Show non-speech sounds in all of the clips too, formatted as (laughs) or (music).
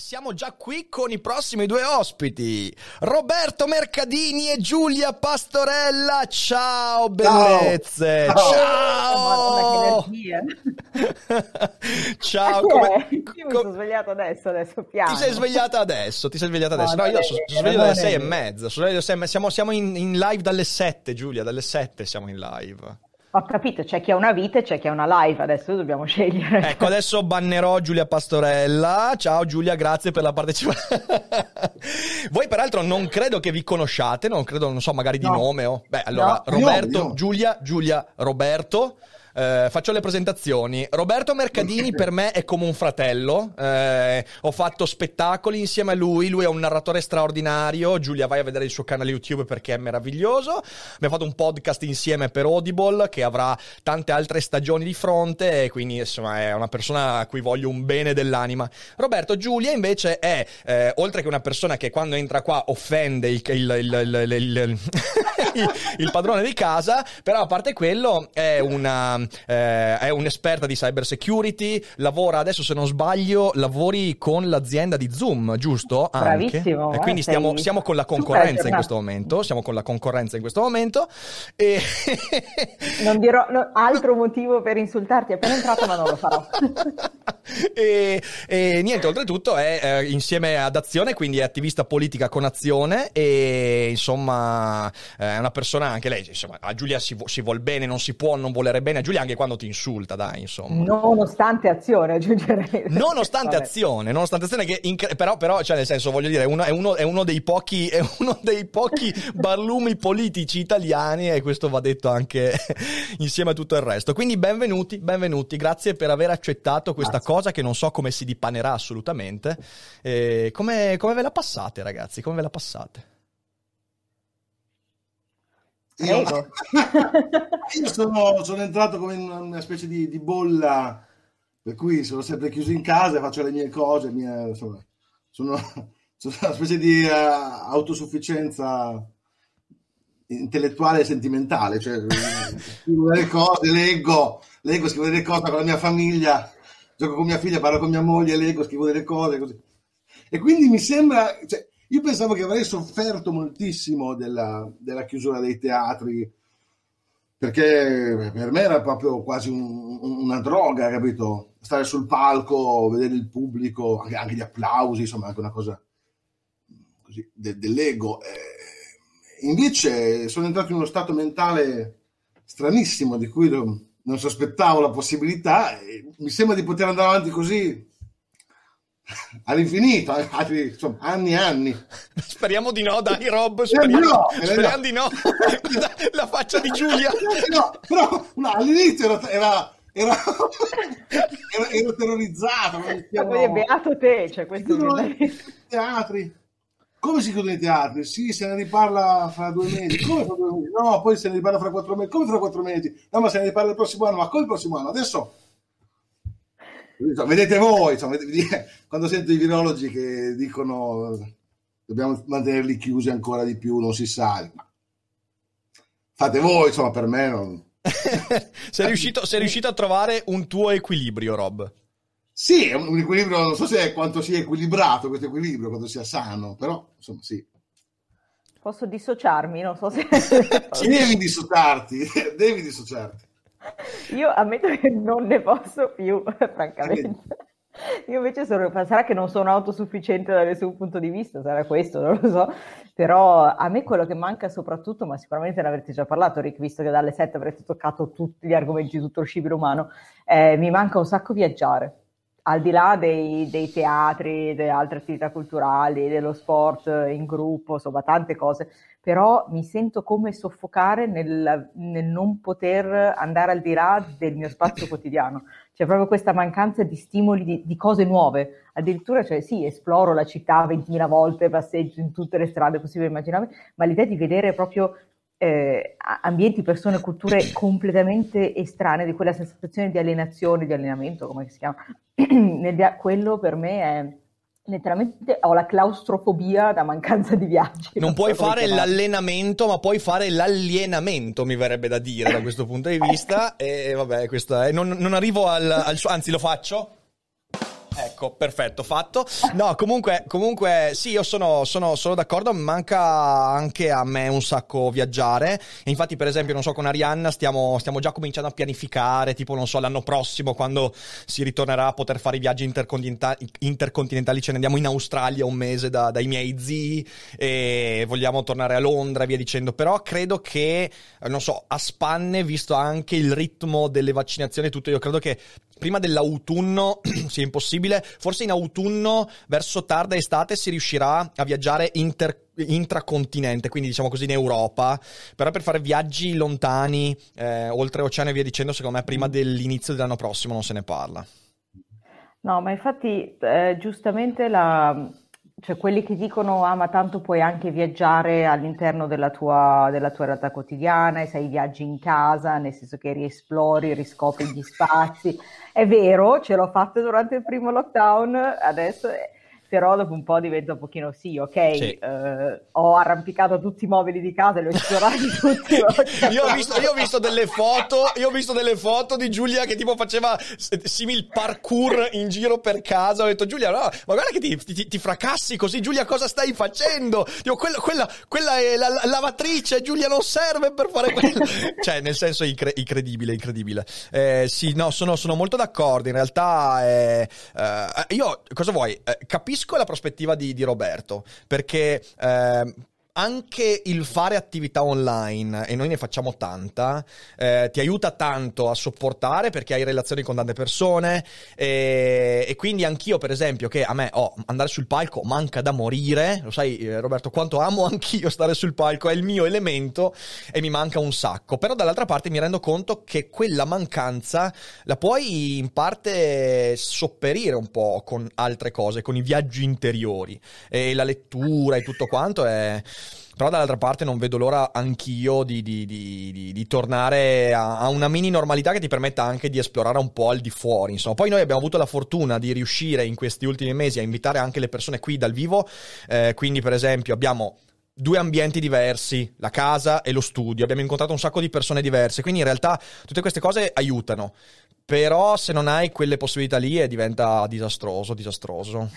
Siamo già qui con i prossimi due ospiti, Roberto Mercadini e Giulia Pastorella. Ciao bellezze! Ciao! Ciao, (laughs) Chi come? Io mi co- sono svegliato adesso, adesso piano. ti sei svegliata adesso? Ti sei svegliata No, adesso? No, non io sono, svegliato alle sei e mezza. sono svegliato alle sei e mezza. Siamo, siamo in, in live dalle sette, Giulia. Dalle sette siamo in live. Ho capito, c'è chi ha una vita e c'è chi ha una live, adesso dobbiamo scegliere. Ecco, adesso bannerò Giulia Pastorella. Ciao Giulia, grazie per la partecipazione. (laughs) Voi peraltro non credo che vi conosciate, non credo, non so, magari di No. nome o... Beh, allora, No. Roberto, io. Giulia, Giulia, Roberto. Eh, faccio le presentazioni. Roberto Mercadini (laughs) per me è come un fratello. Eh, ho fatto spettacoli insieme a lui. Lui è un narratore straordinario. Giulia, vai a vedere il suo canale YouTube perché è meraviglioso. Abbiamo fatto un podcast insieme per Audible che avrà tante altre stagioni di fronte. E quindi, insomma, è una persona a cui voglio un bene dell'anima. Roberto, Giulia invece è, eh, oltre che una persona che quando entra qua offende il, il- il- il- il- il- il- (laughs) il padrone di casa, però a parte quello è una eh, è un'esperta di cyber security, lavora adesso se non sbaglio, lavori con l'azienda di Zoom, giusto? Anche. Bravissimo, E eh, quindi stiamo, siamo con la concorrenza in questo momento, siamo con la concorrenza in questo momento e (laughs) Non dirò no, altro motivo per insultarti, è appena entrato ma non lo farò. (laughs) e, e niente, oltretutto è eh, insieme ad Azione, quindi è attivista politica con Azione e insomma è una persona anche lei, insomma, a Giulia si, vo- si vuol bene, non si può non volere bene a Giulia anche quando ti insulta, dai, insomma. Nonostante azione, aggiungerei. Nonostante Vabbè. azione, nonostante azione che incre- però, però, cioè nel senso, voglio dire, uno- è, uno, è uno dei pochi, (laughs) è uno dei pochi barlumi politici italiani e questo va detto anche (laughs) insieme a tutto il resto. Quindi benvenuti, benvenuti, grazie per aver accettato questa Grazie. cosa che non so come si dipanerà assolutamente. E come, come ve la passate, ragazzi? Come ve la passate? Io, Prego. (laughs) io sono, sono entrato come in una specie di, di bolla, per cui sono sempre chiuso in casa e faccio le mie cose, mie- insomma, sono, sono una specie di eh, autosufficienza intellettuale e sentimentale, cioè scrivo delle cose, leggo, leggo, scrivo delle cose con la mia famiglia, gioco con mia figlia, parlo con mia moglie, leggo, scrivo delle cose, così. E quindi mi sembra, cioè, io pensavo che avrei sofferto moltissimo della, della chiusura dei teatri, perché per me era proprio quasi un- un- una droga, capito? Stare sul palco, vedere il pubblico, anche, anche gli applausi, insomma, anche una cosa così de- dell'ego. Eh, invece sono entrato in uno stato mentale stranissimo di cui non sospettavo la possibilità e mi sembra di poter andare avanti così all'infinito, altri, insomma, anni e anni. Speriamo di no, dai Rob, Eh, speriamo, no, eh, speriamo no. di no. (laughs) La faccia di Giulia. (laughs) No, però no, all'inizio era, era, era, era- ero terrorizzato. Ma poi è beato te, cioè questo teatri. Come si chiudono i teatri? Sì, se ne riparla fra due mesi. Come fra due mesi? No, poi se ne riparla fra quattro mesi. Come fra quattro mesi? No, ma se ne riparla il prossimo anno. Ma come il prossimo anno? Adesso insomma, vedete voi, insomma, vedete- (laughs) quando sento i virologi che dicono dobbiamo mantenerli chiusi ancora di più, non si sa. Ma fate voi, insomma, per me non... (laughs) sei, riuscito, sei riuscito a trovare un tuo equilibrio, Rob. Sì, è un equilibrio, non so se quanto sia equilibrato questo equilibrio, quanto sia sano, però insomma sì. Posso dissociarmi, non so se... (laughs) Devi dissociarti, devi dissociarti. Io ammetto che non ne posso più, (laughs) francamente. Io invece sono, sarà che non sono autosufficiente da nessun punto di vista, sarà questo, non lo so, però a me quello che manca soprattutto, ma sicuramente ne avrete già parlato Rick, visto che dalle 7 avrete toccato tutti gli argomenti di tutto lo scibile umano, eh, mi manca un sacco viaggiare, al di là dei, dei, teatri, delle altre attività culturali, dello sport in gruppo, insomma tante cose, però mi sento come soffocare nel, nel non poter andare al di là del mio spazio (coughs) quotidiano. C'è proprio questa mancanza di stimoli, di, di cose nuove. Addirittura, cioè, sì, esploro la città 20.000 volte, passeggio in tutte le strade possibili e immaginabili, ma l'idea di vedere proprio eh, ambienti, persone, culture completamente estranee, di quella sensazione di alienazione, di allenamento, come si chiama, (clears throat) quello per me è letteralmente ho la claustrofobia da mancanza di viaggi. Non, puoi fare l'allenamento, ma puoi fare l'alienamento, mi verrebbe da dire da questo punto di (laughs) vista. e vabbè, questo è, non, non arrivo al, al suo, anzi lo faccio. Ecco, perfetto, fatto. No, comunque, comunque sì, io sono, sono, sono, d'accordo, manca anche a me un sacco viaggiare. E infatti, per esempio, non so, con Arianna stiamo, stiamo già cominciando a pianificare, tipo, non so, l'anno prossimo, quando si ritornerà a poter fare i viaggi intercontinentali, intercontinentali ce ne andiamo in Australia un mese da, dai miei zii e vogliamo tornare a Londra e via dicendo. Però credo che, non so, a spanne, visto anche il ritmo delle vaccinazioni e tutto, io credo che prima dell'autunno (clears throat) sia impossibile, forse in autunno verso tarda estate si riuscirà a viaggiare inter intracontinente, quindi diciamo così in Europa, però per fare viaggi lontani, eh, oltre oceano e via dicendo, secondo me prima dell'inizio dell'anno prossimo non se ne parla. No, ma infatti eh, giustamente la, cioè quelli che dicono ah ma tanto puoi anche viaggiare all'interno della tua, della tua realtà quotidiana e sai viaggi in casa, nel senso che riesplori, riscopri gli spazi. È vero, ce l'ho fatto durante il primo lockdown, adesso però dopo un po' diventa un pochino sì, ok, sì. Eh, ho arrampicato tutti i mobili di casa e li ho esplorati (laughs) tutti. io, ho visto, io, ho visto, delle foto, io ho visto delle foto di Giulia che tipo faceva simil parkour in giro per casa, ho detto Giulia, no, ma guarda che ti, ti, ti fracassi così, Giulia cosa stai facendo? Dico, quella, quella, quella è la, la, lavatrice, Giulia non serve per fare (laughs) quello. cioè, nel senso incre- incredibile, incredibile. Eh, sì, no, sono, sono, molto d'accordo, in realtà eh, eh, io, cosa vuoi, eh, capisco capisco la prospettiva di, di Roberto, perché eh, anche il fare attività online, e noi ne facciamo tanta, eh, ti aiuta tanto a sopportare perché hai relazioni con tante persone e, e, quindi anch'io per esempio che a me oh, andare sul palco manca da morire, lo sai eh, Roberto quanto amo (laughs) anch'io stare sul palco, è il mio elemento e mi manca un sacco, però dall'altra parte mi rendo conto che quella mancanza la puoi in parte sopperire un po' con altre cose, con i viaggi interiori e la lettura e tutto quanto è però dall'altra parte non vedo l'ora anch'io di, di, di, di tornare a, a, una mini normalità che ti permetta anche di esplorare un po' al di fuori. Insomma, poi noi abbiamo avuto la fortuna di riuscire in questi ultimi mesi a invitare anche le persone qui dal vivo. Eh, quindi, per esempio, abbiamo due ambienti diversi, la casa e lo studio. Abbiamo incontrato un sacco di persone diverse, quindi in realtà tutte queste cose aiutano. Però se non hai quelle possibilità lì eh, diventa disastroso, disastroso.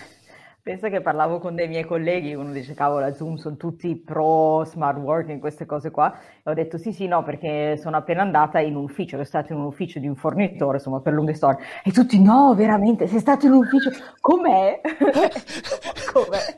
Penso che parlavo con dei miei colleghi, uno dice cavolo, Zoom sono tutti pro smart working, queste cose qua, e ho detto sì sì no, perché sono appena andata in un ufficio, sono stata in un ufficio di un fornitore, insomma, per lunghe storie, e tutti no, veramente, sei stato in un ufficio, com'è? (laughs) com'è?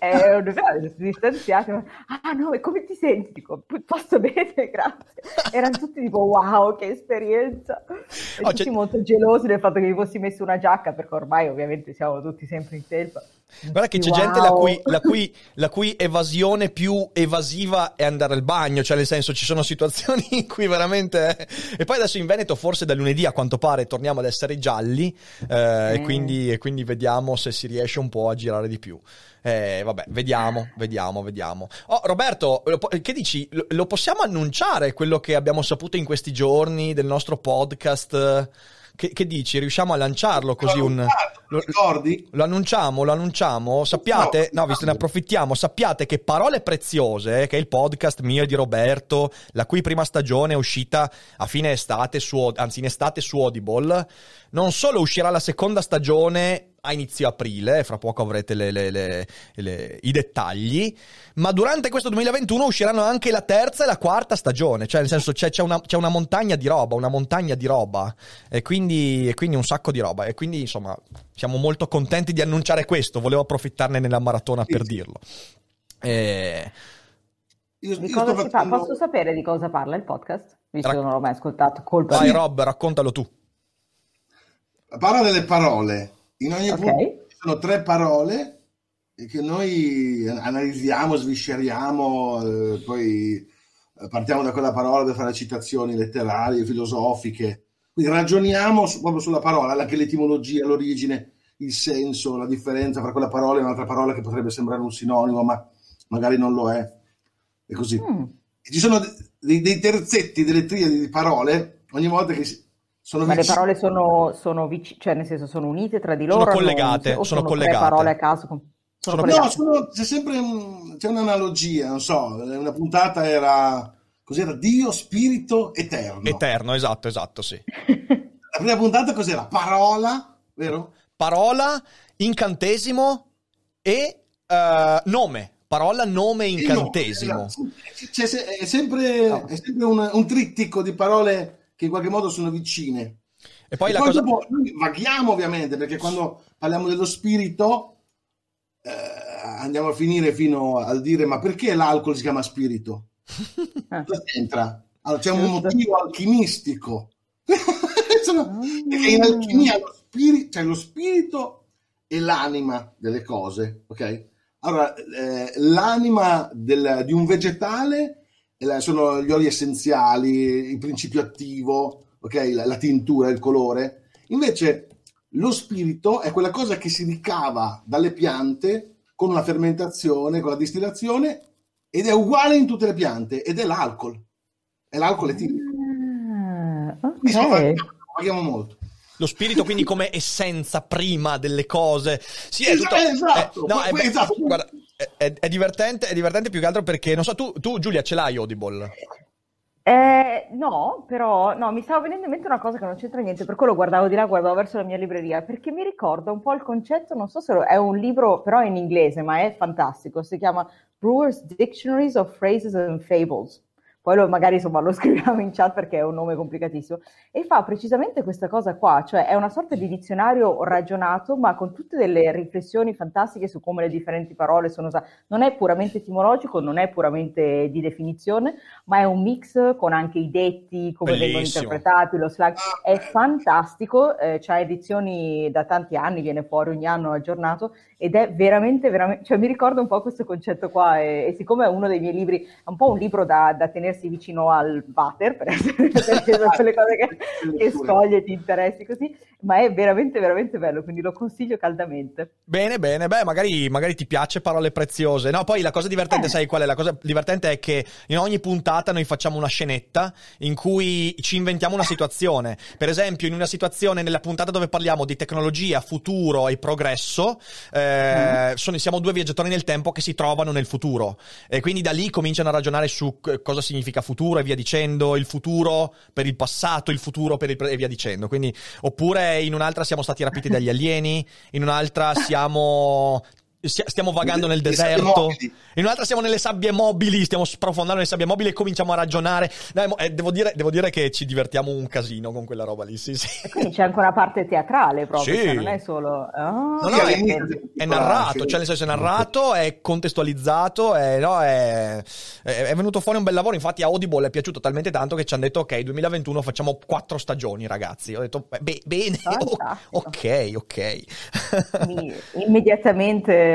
E un distanziati, ah no, e come ti senti? Dico, posso bene, (laughs) grazie. Erano tutti tipo wow, che esperienza, e oh, tutti c'è... molto gelosi del fatto che mi fossi messo una giacca, perché ormai ovviamente siamo tutti sempre in tempo felpa. Guarda che c'è wow. gente la cui, la, cui, la cui, evasione più evasiva è andare al bagno, cioè nel senso ci sono situazioni in cui veramente... E poi adesso in Veneto forse da lunedì a quanto pare torniamo ad essere gialli eh, mm. e, quindi, e, quindi, vediamo se si riesce un po' a girare di più. Eh, vabbè, vediamo, vediamo, vediamo. Oh, Roberto, che dici? Lo possiamo annunciare quello che abbiamo saputo in questi giorni del nostro podcast? Che, che, dici? Riusciamo a lanciarlo così un... Lo, ricordi? Lo annunciamo, lo annunciamo. Sappiate, no, visto ne approfittiamo, sappiate che Parole Preziose, che è il podcast mio e di Roberto, la cui prima stagione è uscita a fine estate, su, anzi in estate su Audible, non solo uscirà la seconda stagione a inizio aprile, fra poco avrete le, le, le, le, i dettagli, ma durante questo 2021 usciranno anche la terza e la quarta stagione, cioè nel senso c'è, c'è, una, c'è una, montagna di roba, una montagna di roba, e quindi, e quindi, un sacco di roba, e quindi insomma siamo molto contenti di annunciare questo, volevo approfittarne nella maratona per dirlo. E... Io, io facendo... Posso sapere di cosa parla il podcast? Visto Rac- che non l'ho mai ascoltato, colpa Vai Rob, raccontalo tu. Parla delle parole in ogni okay. punto ci sono tre parole che noi analizziamo, svisceriamo, eh, poi eh, partiamo da quella parola per fare citazioni letterarie, filosofiche. Quindi ragioniamo su, proprio sulla parola, anche l'etimologia, l'origine, il senso, la differenza tra quella parola e un'altra parola che potrebbe sembrare un sinonimo, ma magari non lo è. E così. Mm. Ci sono dei, dei terzetti, delle triadi di parole, ogni volta che si, sono Ma le parole sono, sono vicine, cioè nel senso sono unite tra di loro? Sono collegate, non, sono, sono collegate. parole a caso? Sono sono, no, sono, c'è sempre un, c'è un'analogia, non so, una puntata era, cos'era? Dio, spirito, eterno. Eterno, esatto, esatto, sì. (laughs) La prima puntata cos'era? Parola, vero? Parola, incantesimo e uh, nome. Parola, nome, incantesimo. No, c'è, è sempre, no. è sempre un, un trittico di parole che in qualche modo sono vicine. E poi, e la poi cosa... dopo noi vaghiamo ovviamente, perché quando parliamo dello spirito eh, andiamo a finire fino al dire ma perché l'alcol si chiama spirito? Ah. (laughs) Cosa c'entra? Allora, c'è un motivo alchimistico. (laughs) perché in alchimia lo spirito, cioè lo spirito è l'anima delle cose, ok? Allora, eh, l'anima del, di un vegetale sono gli oli essenziali, il principio attivo, okay? la, la tintura, il colore. Invece lo spirito è quella cosa che si ricava dalle piante con la fermentazione, con la distillazione ed è uguale in tutte le piante ed è l'alcol. È l'alcol etilico. Ah, okay. paghiamo molto. Lo spirito quindi come essenza prima delle cose. Sì, è tutto... Esatto, eh, no, è, esatto. Guarda, è, è, divertente, è divertente più che altro perché, non so, tu, tu Giulia ce l'hai Audible? Eh, no, però no, mi stava venendo in mente una cosa che non c'entra niente, per quello guardavo di là, guardavo verso la mia libreria, perché mi ricorda un po' il concetto, non so se è un libro, però è in inglese, ma è fantastico, si chiama Brewer's Dictionaries of Phrases and Fables poi lo, magari insomma lo (laughs) scriviamo in chat perché è un nome complicatissimo, e fa precisamente questa cosa qua, cioè è una sorta di dizionario ragionato ma con tutte delle riflessioni fantastiche su come le differenti parole sono usate. Non è puramente etimologico, non è puramente di definizione, ma è un mix con anche i detti, come Bellissimo. vengono interpretati, lo slang, è fantastico, eh, c'ha edizioni da tanti anni, viene fuori ogni anno aggiornato ed è veramente, veramente, cioè mi ricorda un po' questo concetto qua e, e siccome è uno dei miei libri, è un po' un libro da, da tenersi vicino al water, per essere (laughs) quelle cose che, che scoglie ti interessi così, ma è veramente, veramente bello, quindi lo consiglio caldamente. Bene, bene, beh, magari, magari ti piace parole preziose. No, poi la cosa divertente, eh. sai qual è? La cosa divertente è che in ogni puntata noi facciamo una scenetta in cui ci inventiamo una situazione. Per esempio, in una situazione nella puntata dove parliamo di tecnologia, futuro e progresso, eh, mm. sono, siamo due viaggiatori nel tempo che si trovano nel futuro. E quindi da lì cominciano a ragionare su cosa significa futuro e via dicendo, il futuro per il passato, il futuro per il pre- e via dicendo. Quindi, oppure in un'altra siamo stati rapiti dagli alieni, in un'altra siamo stiamo vagando nel deserto, in un'altra siamo nelle sabbie mobili, stiamo sprofondando nelle sabbie mobili e cominciamo a ragionare. Dai, eh, devo, dire, devo, dire, che ci divertiamo un casino con quella roba lì, sì, sì. Quindi c'è anche una parte teatrale proprio, sì. cioè non è solo... Oh, no, no, è, è, è, narrato, cioè nel senso è narrato, è contestualizzato, è, no, è, è, venuto fuori un bel lavoro, infatti a Audible è piaciuto talmente tanto che ci hanno detto ok, 2021 facciamo quattro stagioni ragazzi. Ho detto beh, bene, (laughs) ok, ok. Immediatamente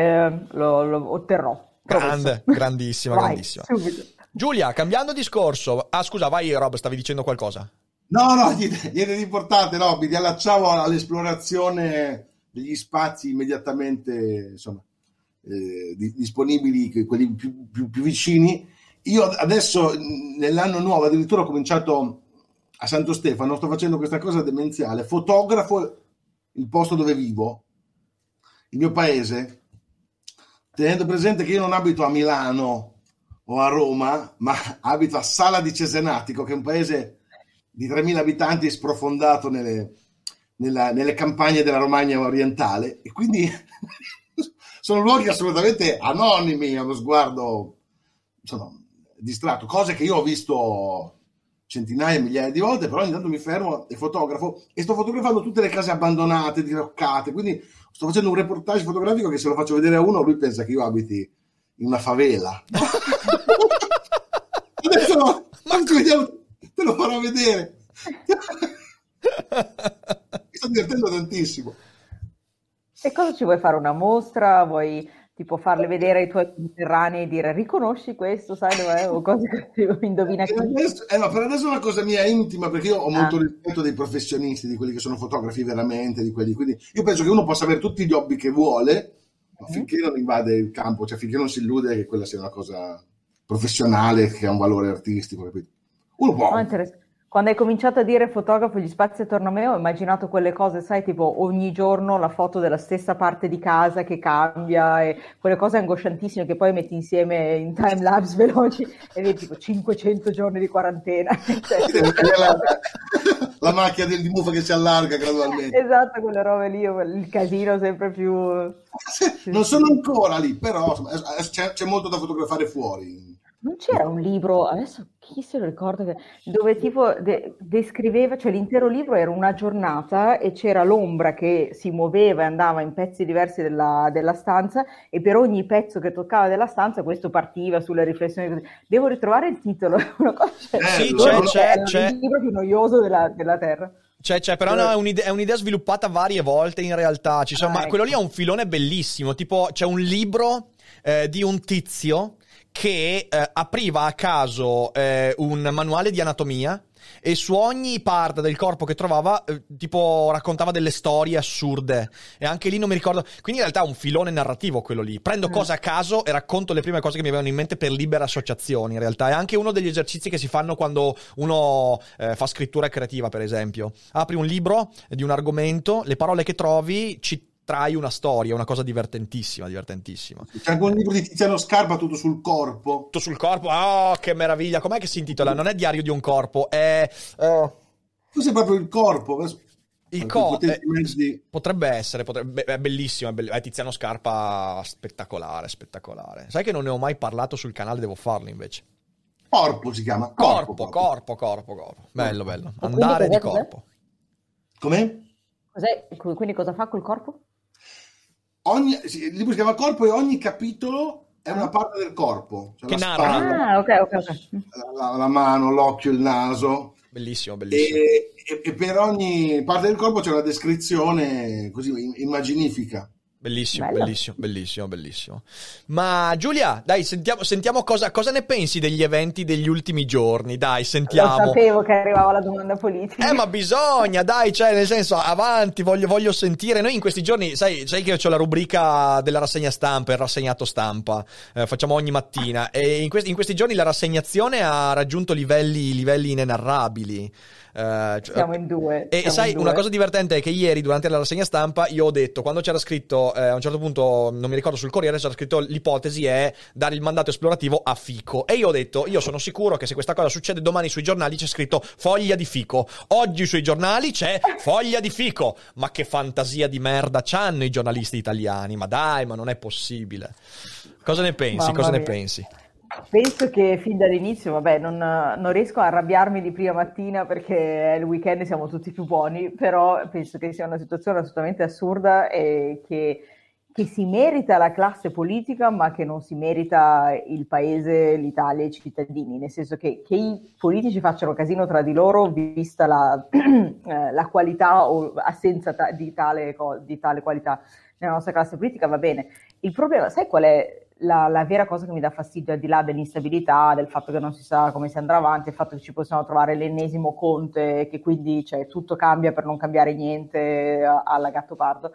lo, lo otterrò. Grande, grandissima, vai, grandissima. Subito. Giulia, cambiando discorso. Ah, scusa, vai Rob, stavi dicendo qualcosa? No, no, niente, niente di importante, no, mi riallacciavo all'esplorazione degli spazi immediatamente insomma, eh, disponibili, quelli più, più, più, vicini. Io adesso, nell'anno nuovo, addirittura ho cominciato a Santo Stefano, sto facendo questa cosa demenziale, fotografo il posto dove vivo, il mio paese, tenendo presente che io non abito a Milano o a Roma, ma abito a Sala di Cesenatico, che è un paese di 3.000 abitanti sprofondato nelle, nella, nelle campagne della Romagna orientale. E quindi (laughs) sono luoghi assolutamente anonimi, allo sguardo insomma, distratto, cose che io ho visto centinaia, migliaia di volte, però ogni tanto mi fermo e fotografo. E sto fotografando tutte le case abbandonate, diroccate, quindi sto facendo un reportage fotografico che se lo faccio vedere a uno lui pensa che io abiti in una favela. (laughs) Adesso no, vediamo, te lo farò vedere. Mi sto divertendo tantissimo. E cosa ci vuoi fare? Una mostra? Vuoi tipo farle vedere ai tuoi conterranei e dire riconosci questo, sai dov'è? O cose che (laughs) indovina che... Adesso, eh no, per adesso è una cosa mia intima perché io ho molto ah. rispetto dei professionisti, di quelli che sono fotografi veramente, di quelli. Quindi io penso che uno possa avere tutti gli hobby che vuole, ma mm. finché non invade il campo, cioè finché non si illude che quella sia una cosa professionale che ha un valore artistico, capito? Uno può. Oh, interessante. Quando hai cominciato a dire fotografo gli spazi attorno a me, ho immaginato quelle cose, sai, tipo ogni giorno la foto della stessa parte di casa che cambia e quelle cose angosciantissime che poi metti insieme in time lapse veloci e vedi tipo 500 giorni di quarantena. (laughs) Cioè, la, la, macchia del, di muffa che si allarga gradualmente. Esatto, quelle robe lì, il casino sempre più... Non sono ancora lì, però c'è, c'è molto da fotografare fuori. Non c'era un libro, adesso chi se lo ricorda, dove tipo de- descriveva, cioè l'intero libro era una giornata e c'era l'ombra che si muoveva e andava in pezzi diversi della, della stanza e per ogni pezzo che toccava della stanza questo partiva sulle riflessioni. così. Devo ritrovare il titolo, (laughs) una cosa, cioè, Sì, loro c'è, c'è, c'è. il libro più noioso della, della Terra. C'è, c'è, però no, è, un'idea, è un'idea sviluppata varie volte in realtà. Ci sono, Ah, ma ecco. quello lì è un filone bellissimo. Tipo, c'è un libro eh, di un tizio che eh, apriva a caso eh, un manuale di anatomia e su ogni parte del corpo che trovava, eh, tipo, raccontava delle storie assurde. E anche lì non mi ricordo. Quindi in realtà è un filone narrativo quello lì. Prendo Mm. cose a caso e racconto le prime cose che mi vengono in mente per libere associazioni. In realtà è anche uno degli esercizi che si fanno quando uno eh, fa scrittura creativa, per esempio. Apri un libro di un argomento, le parole che trovi ci trai una storia, una cosa divertentissima, divertentissima. C'è anche un libro di Tiziano Scarpa tutto sul corpo. Tutto sul corpo, oh, che meraviglia! Com'è che si intitola? Non è Diario di un corpo, è. eh, Questo è proprio il corpo. il corpo. potenti mezzi- Potrebbe essere, potrebbe- è bellissimo, è, bell- è Tiziano Scarpa spettacolare, spettacolare. Sai che non ne ho mai parlato sul canale, devo farlo invece. Corpo si chiama. Corpo, proprio. corpo, corpo, corpo. Bello, bello. Andare cos'è, di cos'è? corpo. Com'è? Cos'è? Quindi cosa fa col corpo? Ogni, sì, il libro si chiama Corpo e ogni capitolo è una parte del corpo. Cioè Che la narra. spalla, Ah, ok, ok, ok. la, la mano, l'occhio, il naso. Bellissimo, bellissimo. E, e- e per ogni parte del corpo c'è una descrizione così im- immaginifica. Bellissimo, Bello. bellissimo, bellissimo, bellissimo. Ma Giulia, dai, sentiamo, sentiamo cosa, cosa ne pensi degli eventi degli ultimi giorni. Dai, Lo sentiamo. sapevo che arrivava la domanda politica. Eh, ma bisogna, dai, cioè, nel senso, avanti, voglio, voglio sentire. Noi in questi giorni, sai, sai che ho la rubrica della rassegna stampa, il rassegnato stampa, eh, facciamo ogni mattina. E in, questi- in questi giorni la rassegnazione ha raggiunto livelli, livelli inenarrabili. Cioè- Siamo in due. e siamo sai, in una due. cosa divertente è che ieri, durante la rassegna stampa, io ho detto, quando c'era scritto, eh, a un certo punto, non mi ricordo sul Corriere, c'era scritto l'ipotesi è dare il mandato esplorativo a Fico. E io ho detto, io sono sicuro che se questa cosa succede domani sui giornali c'è scritto foglia di Fico. Oggi sui giornali c'è foglia di Fico. Ma che fantasia di merda c'hanno i giornalisti italiani? Ma dai, ma non è possibile. Cosa ne pensi? Mamma Cosa ne mia. pensi? Penso che fin dall'inizio, vabbè, non, non riesco a arrabbiarmi di prima mattina perché è il weekend siamo tutti più buoni, però penso che sia una situazione assolutamente assurda e che, che si merita la classe politica, ma che non si merita il paese, l'Italia e i cittadini, nel senso che, che i politici facciano casino tra di loro, vista la, (clears throat) eh, la qualità o assenza di tale, di tale qualità nella nostra classe politica, va bene. Il problema, sai qual è la, la vera cosa che mi dà fastidio, al di là dell'instabilità, del fatto che non si sa come si andrà avanti, il fatto che ci possiamo trovare l'ennesimo Conte, che quindi cioè, tutto cambia per non cambiare niente alla Gattopardo,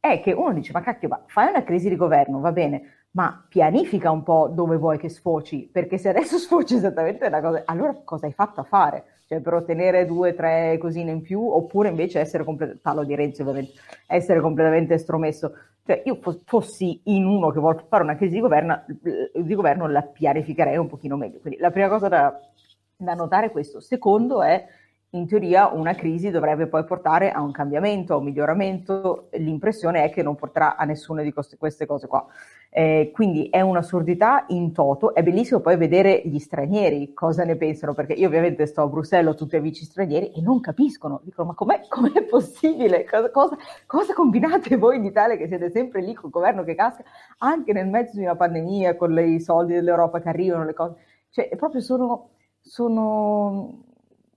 è che uno dice, ma cacchio, ma fai una crisi di governo, va bene, ma pianifica un po' dove vuoi che sfoci, perché se adesso (laughs) sfoci esattamente la cosa, allora cosa hai fatto a fare? Cioè per ottenere due, tre cosine in più, oppure invece essere completamente, parlo di Renzi ovviamente, essere completamente estromesso. Cioè io fos- fossi in uno che vuole fare una crisi di governo, di governo la pianificherei un pochino meglio. Quindi la prima cosa da, da notare è questo. Secondo è in teoria una crisi dovrebbe poi portare a un cambiamento, a un miglioramento, l'impressione è che non porterà a nessuna di queste cose qua. Eh, quindi è un'assurdità in toto, è bellissimo poi vedere gli stranieri cosa ne pensano, perché io ovviamente sto a Bruxelles, ho tutti amici stranieri e non capiscono, dicono ma com'è, com'è possibile, cosa, cosa, cosa, combinate voi in Italia che siete sempre lì col governo che casca, anche nel mezzo di una pandemia, con i soldi dell'Europa che arrivano, le cose, cioè proprio sono, sono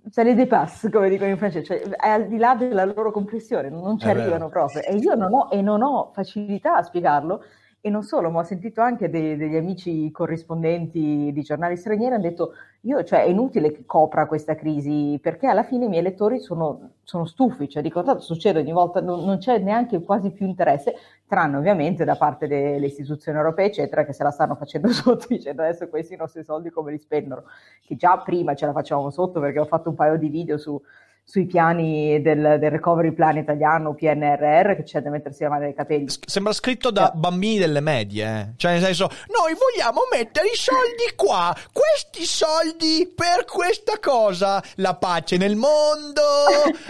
cioè le dépasse, come dicono in francese, cioè è al di là della loro comprensione, non ci è arrivano vero. proprio. E io non ho, e non ho facilità a spiegarlo, e non solo, ma ho sentito anche dei, degli amici corrispondenti di giornali stranieri, hanno detto, io, cioè, è inutile che copra questa crisi, perché alla fine i miei lettori sono, sono stufi, cioè, dico, tanto succede ogni volta, non, non, c'è neanche quasi più interesse, tranne ovviamente da parte delle istituzioni europee, eccetera, che se la stanno facendo (laughs) sotto, dicendo adesso questi i nostri soldi come li spendono, che già prima ce la facevamo sotto, perché ho fatto un paio di video su sui piani del, del, recovery plan italiano, PNRR, che c'è da mettersi la mano nei capelli. Sembra scritto da eh. bambini delle medie, eh? cioè nel senso, noi vogliamo mettere i soldi qua, questi soldi per questa cosa, la pace nel mondo,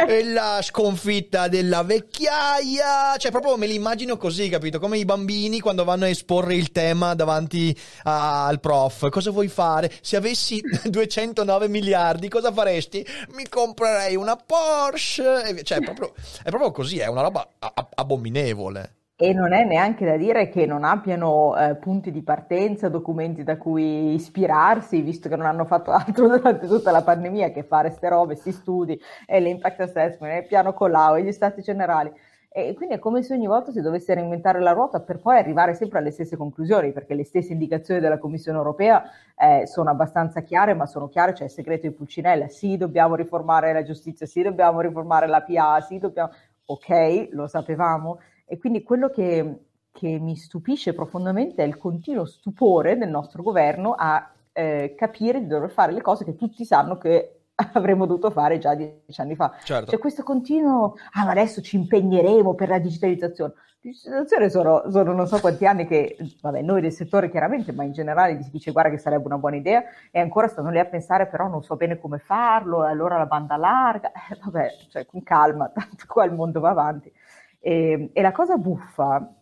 (laughs) la sconfitta della vecchiaia, cioè proprio me li immagino così, capito? Come i bambini quando vanno a esporre il tema davanti a, al prof, cosa vuoi fare? Se avessi (laughs) 209 miliardi, cosa faresti? Mi comprerei un una Porsche, cioè è proprio, è proprio così, è una roba abominevole. E non è neanche da dire che non abbiano eh, punti di partenza, documenti da cui ispirarsi, visto che non hanno fatto (laughs) altro durante tutta la pandemia che fare ste robe, questi studi, e l'impact assessment, e il piano Colau, e gli stati generali. E quindi è come se ogni volta si dovesse reinventare la ruota per poi arrivare sempre alle stesse conclusioni, perché le stesse indicazioni della Commissione europea eh, sono abbastanza chiare, ma sono chiare, cioè il segreto di Pulcinella, sì dobbiamo riformare la giustizia, sì dobbiamo riformare la PA, sì dobbiamo... Ok, lo sapevamo. E quindi quello che, che mi stupisce profondamente è il continuo stupore del nostro governo a eh, capire di dover fare le cose che tutti sanno che (laughs) avremmo dovuto fare già dieci anni fa. Certo. C'è questo continuo, ah ma adesso ci impegneremo per la digitalizzazione. Digitalizzazione sono, sono, non so quanti anni che, vabbè, noi del settore chiaramente, ma in generale si dice guarda che sarebbe una buona idea e ancora stanno lì a pensare però non so bene come farlo, allora la banda larga, (laughs) eh, vabbè, cioè con calma, (laughs) tanto qua il mondo va avanti. E, e la cosa buffa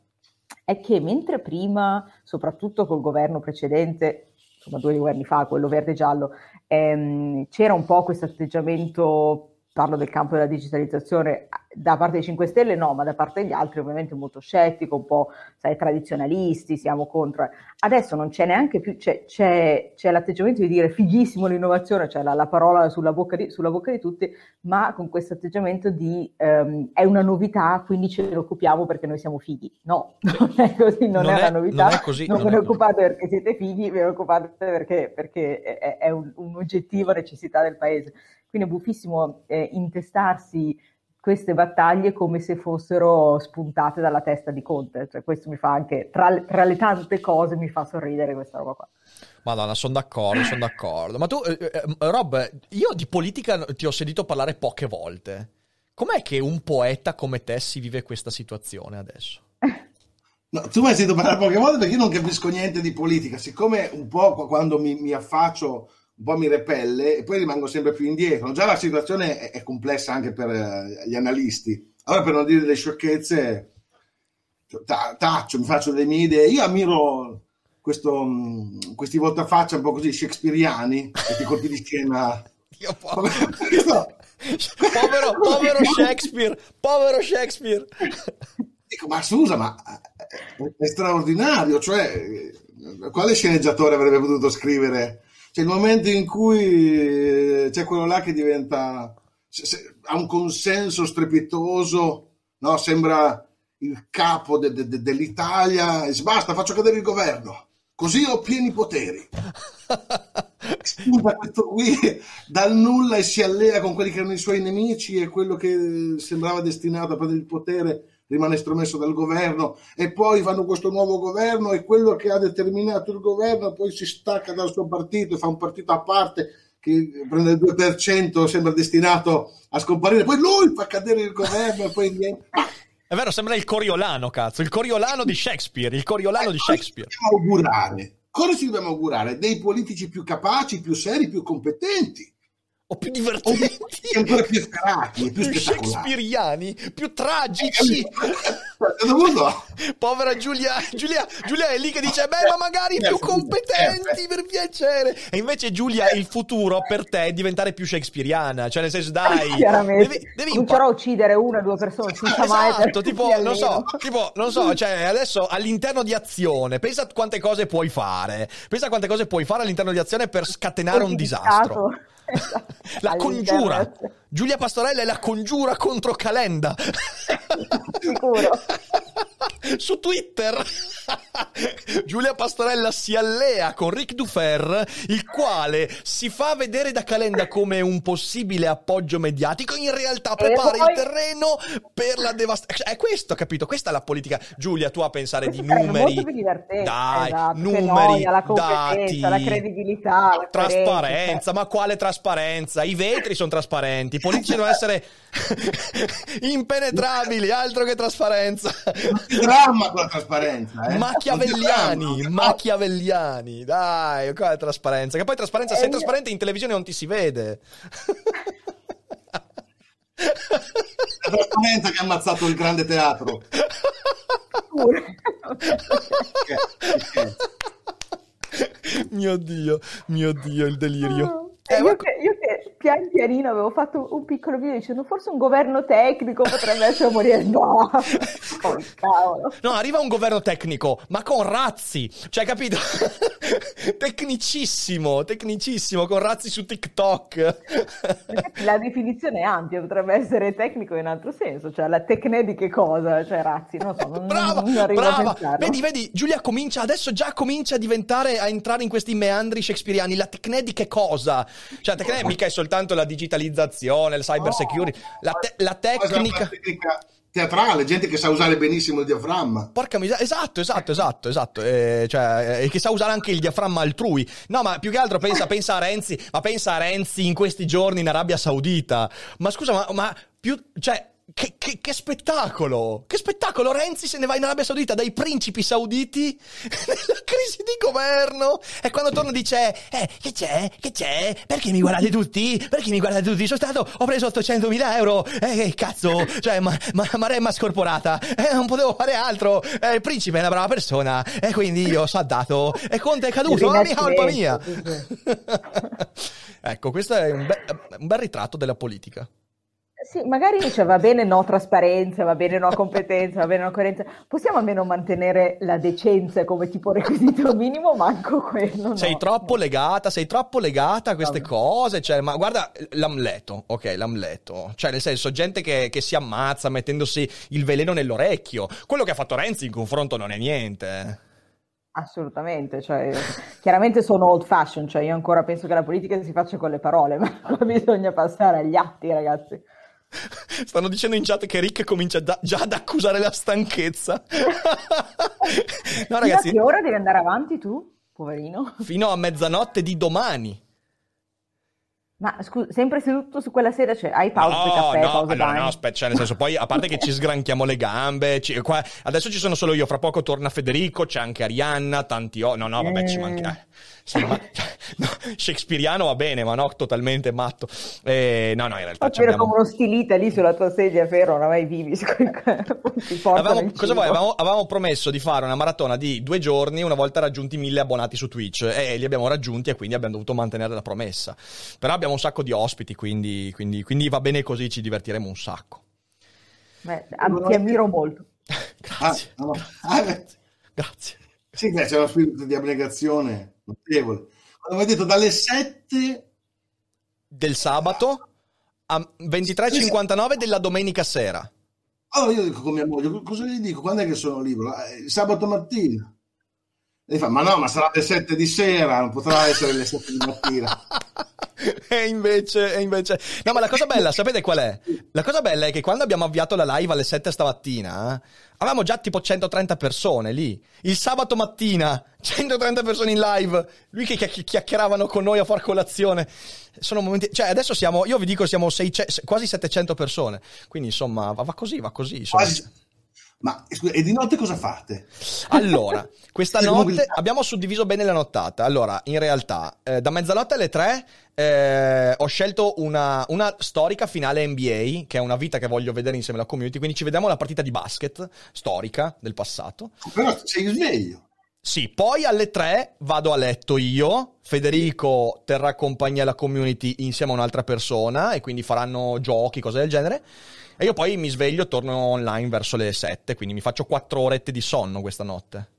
è che mentre prima, soprattutto col governo precedente, insomma due governi fa, quello verde e giallo, ehm, c'era un po' questo atteggiamento parlo del campo della digitalizzazione, da parte dei 5 Stelle no, ma da parte degli altri ovviamente molto scettico, un po' sai, tradizionalisti, siamo contro. Adesso non c'è neanche più, c'è, c'è, c'è l'atteggiamento di dire fighissimo l'innovazione, cioè la, la parola sulla bocca, di, sulla bocca, di, tutti, ma con questo atteggiamento di um, è una novità, quindi ce ne occupiamo perché noi siamo fighi. No, (laughs) non è così, non, non è, è, una novità. Non, è così, non, non ve ne occupate perché siete fighi, ve ne occupate perché, perché è, è un, un'oggettiva necessità del paese. Quindi è buffissimo eh, intestarsi queste battaglie come se fossero spuntate dalla testa di Conte. Cioè, questo mi fa anche, tra le, tra le tante cose, mi fa sorridere questa roba qua. Madonna, sono d'accordo, sono d'accordo. Ma tu, eh, eh, Rob, io di politica ti ho sentito parlare poche volte. Com'è che un poeta come te si vive questa situazione adesso? (laughs) No, tu mi hai sentito parlare poche volte perché io non capisco niente di politica. Siccome un po' quando mi, mi affaccio un po' mi repelle e poi rimango sempre più indietro. Già la situazione è, è complessa anche per uh, gli analisti. Allora, per non dire delle sciocchezze, ta- taccio, mi faccio le mie idee. Io ammiro questo, um, questi voltafaccia un po' così shakespeariani, questi colpi di scena. (laughs) Io povero, povero, (laughs) povero Shakespeare, povero Shakespeare. (laughs) Dico, ma scusa, ma è, è straordinario, cioè, quale sceneggiatore avrebbe potuto scrivere c'è il momento in cui eh, c'è quello là che diventa se, se, ha un consenso strepitoso, no? sembra il capo de, de, de, dell'Italia e basta, faccio cadere il governo, così ho pieni poteri. Spunta questo qui dal nulla e si allea con quelli che erano i suoi nemici e quello che sembrava destinato a prendere il potere rimane estromesso dal governo e poi fanno questo nuovo governo e quello che ha determinato il governo poi si stacca dal suo partito e fa un partito a parte che prende il 2% sembra destinato a scomparire poi lui fa cadere il governo e poi niente (laughs) è vero, sembra il Coriolano, cazzo, il Coriolano di Shakespeare, il Coriolano eh, di Shakespeare. Dobbiamo augurare. Cosa ci dobbiamo augurare? Dei politici più capaci, più seri, più competenti. O più divertenti, o ancora più efferati, più, più shakespeariani, più tragici. Povera Giulia, Giulia, Giulia è lì che dice: Beh, ma magari più competenti per piacere. E invece, Giulia, il futuro per te è diventare più shakespeariana. Cioè, nel senso, dai, (laughs) devi, devi comincerò a uccidere una o due persone senza mai. Esatto, tipo, non so, tipo, non so, cioè, adesso all'interno di azione, pensa a quante cose puoi fare. Pensa a quante cose puoi fare all'interno di azione per scatenare un disastro. (laughs) La congiura. Giulia Pastorella è la congiura contro Calenda. Sicuro. (laughs) Su Twitter (laughs) Giulia Pastorella si allea con Ric Dufer, il quale si fa vedere da Calenda come un possibile appoggio mediatico, in realtà prepara poi... il terreno per la devastazione. È questo, capito? Questa è la politica. Giulia, tu a pensare questo di numeri. Molto più divertente. Dai, esatto. numeri, noia, la dati, la credibilità, la trasparenza. Ma quale trasparenza? I vetri sono trasparenti, politici devono (laughs) essere impenetrabili, altro che trasparenza. Dramma con la trasparenza, eh? Machiavelliani, machiavelliani, dai, qua è trasparenza. Che poi trasparenza, se è trasparente in televisione non ti si vede. La trasparenza che ha ammazzato il grande teatro. (laughs) mio Dio, mio Dio, il delirio. Eh, io, che, io, che, pian pianino avevo fatto un piccolo video dicendo forse un governo tecnico potrebbe essere morire. No, (laughs) oh. No, arriva un governo tecnico, ma con razzi. Cioè, capito? (laughs) tecnicissimo, tecnicissimo, con razzi su TikTok. la definizione è ampia, potrebbe essere tecnico in altro senso. Cioè, la tecne di che cosa? Cioè, razzi, non so. Non, brava, non brava. Vedi, vedi, Giulia comincia, adesso già comincia a diventare, a entrare in questi meandri shakespeariani. La tecne di che cosa? Cioè, la tecnica mica è soltanto la digitalizzazione, il cyber security, la, te- la tecnica... teatrale, gente che sa usare benissimo il diaframma. Porca miseria, esatto, esatto, esatto, esatto, eh, cioè, eh, che sa usare anche il diaframma altrui. No, ma più che altro pensa, pensa a Renzi, ma pensa a Renzi in questi giorni in Arabia Saudita. Ma scusa, ma, ma più, cioè, che, che, che, spettacolo! Che spettacolo! Renzi se ne va in Arabia Saudita dai principi sauditi (laughs) nella crisi di governo e quando torna dice eh, che c'è? Che c'è? Perché mi guardate tutti? Perché mi guardate tutti? Sono stato, ho preso 800.000 euro eh, che cazzo! Cioè, ma, ma, maremma scorporata eh, non potevo fare altro eh, il principe è una brava persona e quindi io so dato e Conte è caduto, non è mica colpa mia! (laughs) ecco, questo è un, be- un bel ritratto della politica. Sì, magari dice va bene no trasparenza, va bene no competenza, va bene no coerenza. Possiamo almeno mantenere la decenza come tipo requisito minimo, manco quello. Sei no. troppo legata, sei troppo legata a queste no. cose. Cioè, ma guarda l'amleto, ok, l'amleto. Cioè, nel senso, gente che, che, si ammazza mettendosi il veleno nell'orecchio. Quello che ha fatto Renzi in confronto non è niente. Assolutamente, cioè, chiaramente sono old fashion, cioè io ancora penso che la politica si faccia con le parole, (laughs) ma bisogna passare agli atti, ragazzi. (laughs) Stanno dicendo in chat che Rick comincia da, già ad accusare la stanchezza. (laughs) no, ragazzi. A che ora devi andare avanti tu, poverino? Fino a mezzanotte di domani. Ma scusa, sempre seduto su quella sedia, cioè hai pausa no, caffè, no, pausa allora, no, aspetta, cioè nel senso, poi a parte che ci (laughs) sgranchiamo le gambe, ci, qua, adesso ci sono solo io, fra poco torna Federico, c'è anche Arianna, tanti... Oh, no, no, vabbè, eh. ci manca... Sì, ma, (laughs) no, shakespeariano va bene, ma no, totalmente matto. Eh, no, no, in realtà. C'era abbiamo... come uno stilita lì sulla tua sedia, Ferro, oramai vivi. (laughs) avevamo, cosa vuoi? Avevamo, avevamo, promesso di fare una maratona di due giorni una volta raggiunti mille abbonati su Twitch e li abbiamo raggiunti e quindi abbiamo dovuto mantenere la promessa. Però abbiamo un sacco di ospiti, quindi, quindi, quindi va bene così, ci divertiremo un sacco. Beh, ti ammiro molto. (laughs) Grazie. Ah, no. ah, Grazie. Sì, c'è uno spirito di abnegazione notevole. Quando detto dalle 7 del sabato a 23.59 della domenica sera. Allora io dico con mia moglie, cosa gli dico? Quando è che sono libero? Eh, sabato mattina. E fa, ma no, ma sarà le 7 di sera, non potrà essere le 7 di mattina. (laughs) e invece, e invece... No, ma la cosa bella, sapete qual è? La cosa bella è che quando abbiamo avviato la live alle 7 stamattina, eh, avevamo già tipo 130 persone lì. Il sabato mattina, (laughs) 130 persone in live, lui che chiacchieravano con noi a far colazione. Sono momenti... Cioè, adesso siamo, io vi dico, siamo 600, quasi 700 persone. Quindi, insomma, va, così, va così. Quasi, Ma scusa, e di notte cosa fate? Allora, (laughs) questa notte abbiamo suddiviso bene la nottata. Allora, in realtà, eh, da mezzanotte alle tre eh, ho scelto una, una storica finale NBA, che è una vita che voglio vedere insieme alla community. Quindi ci vediamo la partita di basket storica del passato. Però sei sveglio. Sì, poi alle 3 vado a letto io, Federico terrà compagnia alla community insieme a un'altra persona e quindi faranno giochi, cose del genere. E io poi mi sveglio e torno online verso le 7, quindi mi faccio 4 orette di sonno questa notte.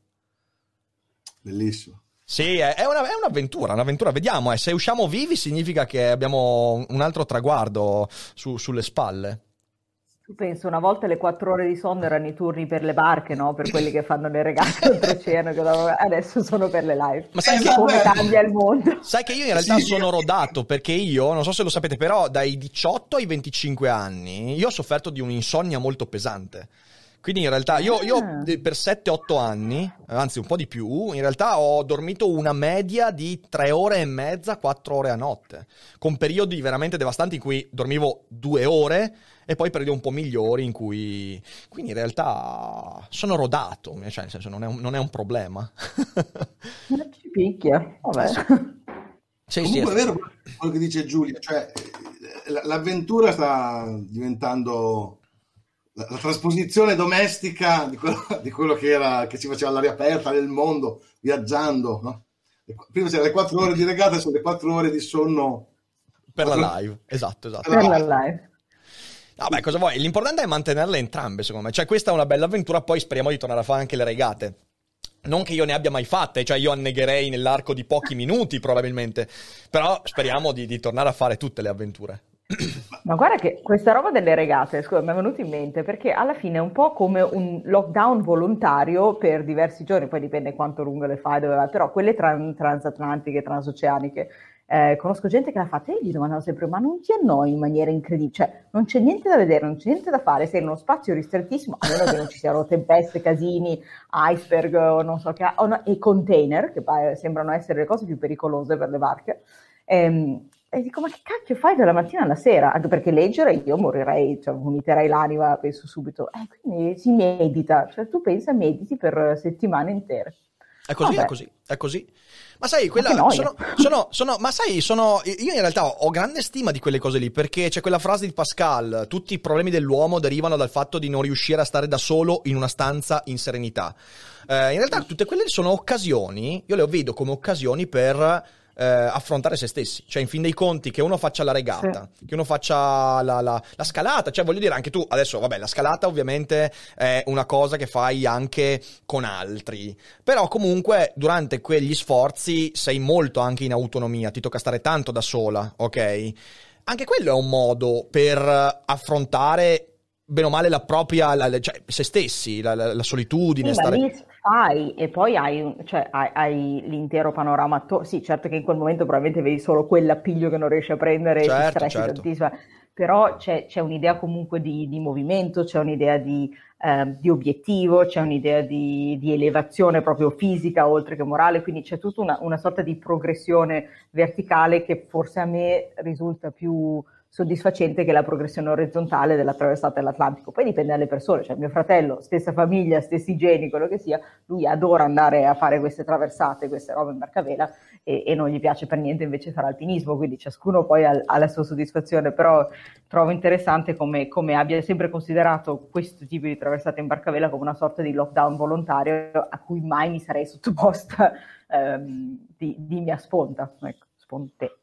Bellissimo. Sì, è, è una- è un'avventura, un'avventura. Vediamo, eh, se usciamo vivi significa che abbiamo un altro traguardo su- sulle spalle. Tu penso, una volta le quattro ore di sonno erano i turni per le barche, no? Per quelli che fanno le regate oltreoceano, che adesso sono per le live. Ma sai che- Esatto, Come cambia il mondo? Sai che io in realtà Sì. sono rodato perché io, non so se lo sapete, però dai 18 ai 25 anni io ho sofferto di un'insonnia molto pesante. Quindi in realtà io, io, Ah. eh, per 7-8 anni, anzi un po' di più, in realtà ho dormito una media di 3 ore e mezza, 4 ore a notte, con periodi veramente devastanti in cui dormivo 2 ore e poi periodi un po' migliori in cui... Quindi in realtà sono rodato, cioè nel senso non è un, non è un problema. Non ci picchia, vabbè. Sì, sì, Comunque è vero quello che dice Giulia, cioè eh, l'avventura sta diventando la, la trasposizione domestica di quello, (laughs) di quello che, era, che si faceva all'aria aperta nel mondo, viaggiando. no? Prima c'erano le quattro ore di regata, sono le quattro ore di sonno. per la live, esatto, esatto. Per la live. Vabbè, cosa vuoi? L'importante è mantenerle entrambe, secondo me. Cioè, questa è una bella avventura, poi speriamo di tornare a fare anche le regate. Non che io ne abbia mai fatte, cioè io annegherei nell'arco di pochi minuti, probabilmente. Però speriamo di, di tornare a fare tutte le avventure. Ma guarda che questa roba delle regate, scusa, mi è venuto in mente perché alla fine è un po' come un lockdown volontario per diversi giorni, poi dipende quanto lungo le fai, dove vai, però quelle tran- transatlantiche, transoceaniche, eh, conosco gente che l'ha fatta e gli domandano sempre, ma non ti annoi in maniera incredibile? Cioè, non c'è niente da vedere, non c'è niente da fare, sei in uno spazio ristrettissimo, a meno che non ci siano tempeste, casini, iceberg o non so che, no- e container, che sembrano essere le cose più pericolose per le barche. Ehm, e dico, ma che cacchio fai dalla mattina alla sera? Anche perché leggere io morirei, cioè vomiterei l'anima, penso subito. Eh, quindi si medita, cioè tu pensa mediti per settimane intere. È così, Vabbè. è così, è così. Ma sai, quella, sono, sono, sono- ma sai, sono, io in realtà ho grande stima di quelle cose lì, perché c'è quella frase di Pascal, tutti i problemi dell'uomo derivano dal fatto di non riuscire a stare da solo in una stanza in serenità. Eh, in realtà tutte quelle sono occasioni, io le vedo come occasioni per eh, affrontare se stessi, cioè in fin dei conti che uno faccia la regata, che uno faccia la, la- la scalata, cioè voglio dire anche tu, adesso vabbè la scalata ovviamente è una cosa che fai anche con altri, però comunque durante quegli sforzi sei molto anche in autonomia, ti tocca stare tanto da sola, ok? Anche quello è un modo per affrontare bene o male la propria, la- cioè se stessi, la, la- la solitudine, Sì, stare... fai e poi hai, cioè, hai, hai l'intero panorama attorno. Sì, certo che in quel momento probabilmente vedi solo quell'appiglio che non riesci a prendere e ti Certo, stressi certo. tantissimo. Però c'è, c'è un'idea comunque di, di movimento, c'è un'idea di, ehm, di obiettivo, c'è un'idea di, di elevazione proprio fisica oltre che morale, quindi c'è tutta una, una sorta di progressione verticale che forse a me risulta più soddisfacente che la progressione orizzontale della traversata dell'Atlantico. Poi dipende dalle persone, cioè mio fratello, stessa famiglia, stessi geni, quello che sia, lui adora andare a fare queste traversate, queste robe in barcavela e, e non gli piace per niente invece fare alpinismo, quindi ciascuno poi ha, ha la sua soddisfazione, però trovo interessante come, come abbia sempre considerato questo tipo di traversata in barcavela come una sorta di lockdown volontario a cui mai mi sarei sottoposta (laughs) ehm, di, di mia sponta, ecco, sponte.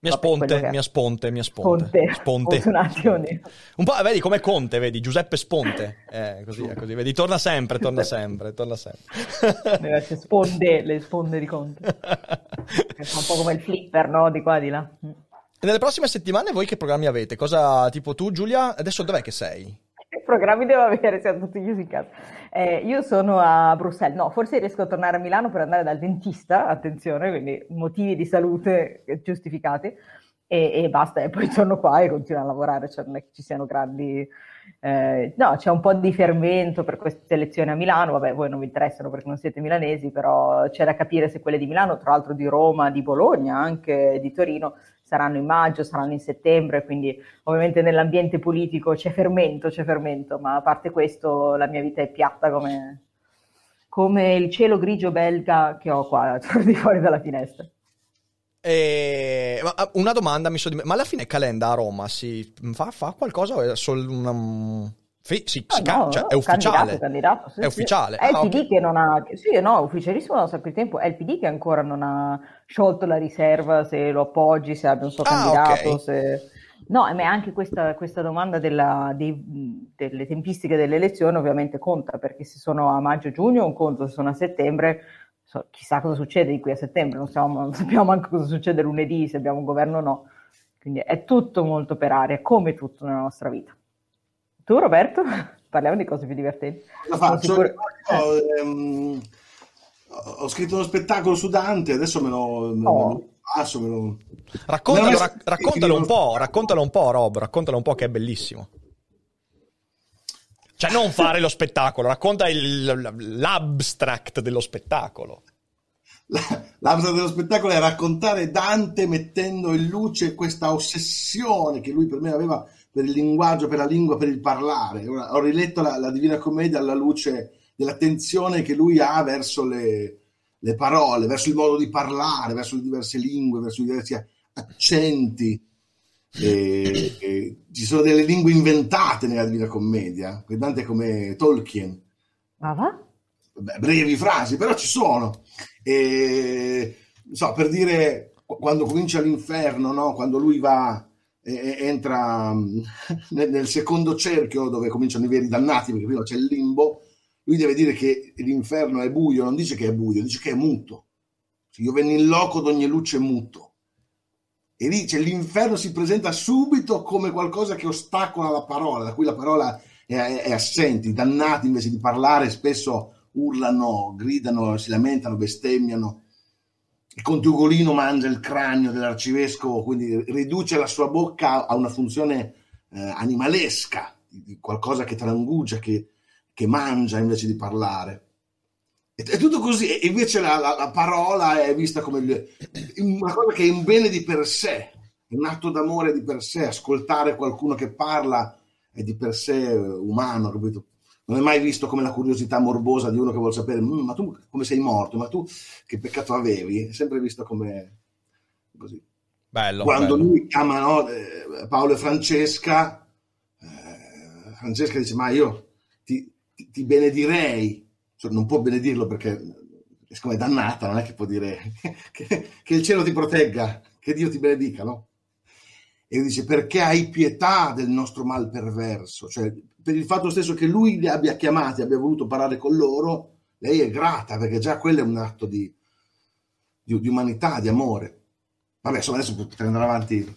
Mia sponte, che mia sponte, mia sponte. Sponte, Sponte. fortunazione. Un po', vedi, come Conte, vedi, Giuseppe Sponte. Eh, così, è così, vedi, torna sempre, torna sempre, torna sempre. (laughs) Sponde, le sponde di Conte. Fa un po' come il flipper, no? Di qua, di là. E nelle prossime settimane voi che programmi avete? Cosa, tipo tu Giulia, adesso dov'è che sei? (laughs) Programmi devo avere? Siamo tutti chiusi in casa. Eh, io sono a Bruxelles, no, forse riesco a tornare a Milano per andare dal dentista, attenzione, quindi motivi di salute giustificati, e, e basta, e poi torno qua e continuo a lavorare, cioè non è che ci siano grandi... eh, no, c'è un po' di fermento per queste elezioni a Milano, vabbè, voi non vi interessano perché non siete milanesi, però c'è da capire se quelle di Milano, tra l'altro di Roma, di Bologna, anche di Torino, saranno in maggio, saranno in settembre, quindi ovviamente nell'ambiente politico c'è fermento, c'è fermento, ma a parte questo la mia vita è piatta come, come il cielo grigio belga che ho qua (laughs) di fuori dalla finestra. E... Ah, una domanda mi so ma alla fine Calenda a Roma si fa, fa qualcosa? È solo una... Sì, sì, ah, no, cioè, è ufficiale. Candidato, candidato, sì, è ufficiale. È il ah, PD okay. che non ha... Sì, no, ufficialissimo da un sacco di tempo. È il PD che ancora non ha sciolto la riserva se lo appoggi, se abbia un suo ah, candidato, okay. se... No, ma anche questa, questa domanda della, dei, delle tempistiche delle elezioni ovviamente conta, perché se sono a maggio-giugno un conto, se sono a settembre, so, chissà cosa succede di qui a settembre, non, siamo, non sappiamo manco cosa succede lunedì, se abbiamo un governo o no. Quindi è tutto molto per aria, come tutto nella nostra vita. Tu Roberto? (laughs) Parliamo di cose più divertenti. La faccio. Sicuro... Ho, ehm, ho, scritto uno spettacolo su Dante, adesso me lo, oh. me lo passo. Me lo... Raccontalo, me rac- raccontalo un po', raccontalo un po', Rob, raccontalo un po' che è bellissimo. Cioè, non fare lo spettacolo, racconta il, l'abstract dello spettacolo. L'abstract dello spettacolo è raccontare Dante mettendo in luce questa ossessione che lui per me aveva per il linguaggio, per la lingua, per il parlare. Ora, ho riletto la, la, Divina Commedia alla luce dell'attenzione che lui ha verso le, le, parole, verso il modo di parlare, verso le diverse lingue, verso i diversi accenti. E, e ci sono delle lingue inventate nella Divina Commedia, Dante come Tolkien. Ah, va? Beh, brevi frasi, però ci sono. E, so, per dire, quando comincia l'inferno, no? quando lui va entra mm, (laughs) nel, secondo cerchio dove cominciano i veri dannati, perché prima c'è il limbo, lui deve dire che l'inferno è buio, non dice che è buio, dice che è muto. Cioè, io venni in loco d'ogni luce muto. E dice l'inferno si presenta subito come qualcosa che ostacola la parola, da cui la parola è, è assente. I dannati invece di parlare spesso urlano, gridano, si lamentano, bestemmiano il conte Ugolino mangia il cranio dell'arcivescovo, quindi riduce la sua bocca a una funzione eh, animalesca, di qualcosa che trangugia, che, che, mangia invece di parlare. È, è tutto così, e invece la, la, la, parola è vista come il, una cosa che è un bene di per sé, un atto d'amore di per sé, ascoltare qualcuno che parla è di per sé umano, capito? Non è mai visto come la curiosità morbosa di uno che vuole sapere, mm, ma tu come sei morto, ma tu che peccato avevi, è sempre visto come così. Bello, Quando bello. lui chiama no, eh, Paolo e Francesca, eh, Francesca dice, ma io ti, ti, ti benedirei, cioè, non può benedirlo perché siccome è dannata, non è che può dire (laughs) che, che il cielo ti protegga, che Dio ti benedica, no? E dice perché hai pietà del nostro mal perverso, cioè per il fatto stesso che lui li abbia chiamati, abbia voluto parlare con loro, lei è grata perché già quello è un atto di, di, di umanità, di amore. Vabbè, insomma, adesso potrei andare avanti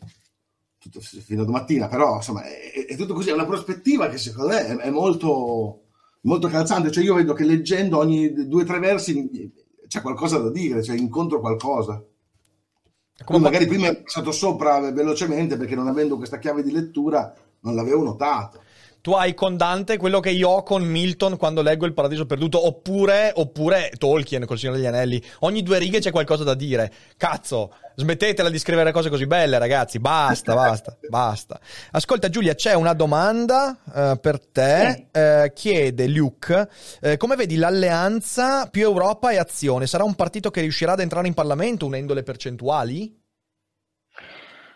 tutto, fino a domattina, però insomma è, è, tutto così, è una prospettiva che secondo me è, è molto, molto calzante. Cioè, io vedo che leggendo ogni due o tre versi c'è qualcosa da dire, cioè incontro qualcosa. Come magari prima è passato sopra velocemente perché non avendo questa chiave di lettura non l'avevo notato tu hai con Dante quello che io ho con Milton quando leggo Il Paradiso Perduto, oppure, oppure Tolkien col Signore degli Anelli. Ogni due righe c'è qualcosa da dire. Cazzo, smettetela di scrivere cose così belle, ragazzi. Basta, basta, (laughs) basta. Ascolta, Giulia, c'è una domanda uh, per te. Uh, chiede Luke: uh, come vedi l'alleanza più Europa e azione? Sarà un partito che riuscirà ad entrare in Parlamento unendo le percentuali?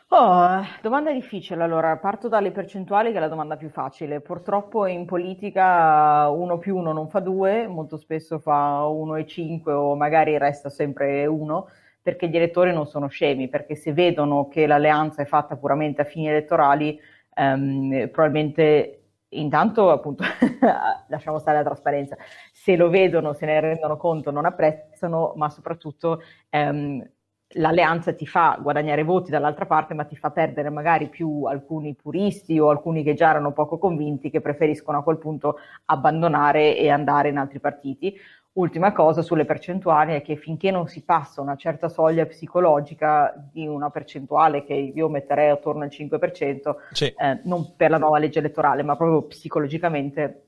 Oh, domanda difficile. Allora, parto dalle percentuali, che è la domanda più facile. Purtroppo in politica uno più uno non fa due, molto spesso fa uno e cinque o magari resta sempre uno, perché gli elettori non sono scemi, perché se vedono che l'alleanza è fatta puramente a fini elettorali, ehm, probabilmente intanto appunto (laughs) lasciamo stare la trasparenza, se lo vedono, se ne rendono conto, non apprezzano, ma soprattutto ehm, l'alleanza ti fa guadagnare voti dall'altra parte, ma ti fa perdere magari più alcuni puristi o alcuni che già erano poco convinti che preferiscono a quel punto abbandonare e andare in altri partiti. Ultima cosa sulle percentuali è che finché non si passa una certa soglia psicologica di una percentuale che io metterei attorno al 5%, sì. eh, non per la nuova legge elettorale, ma proprio psicologicamente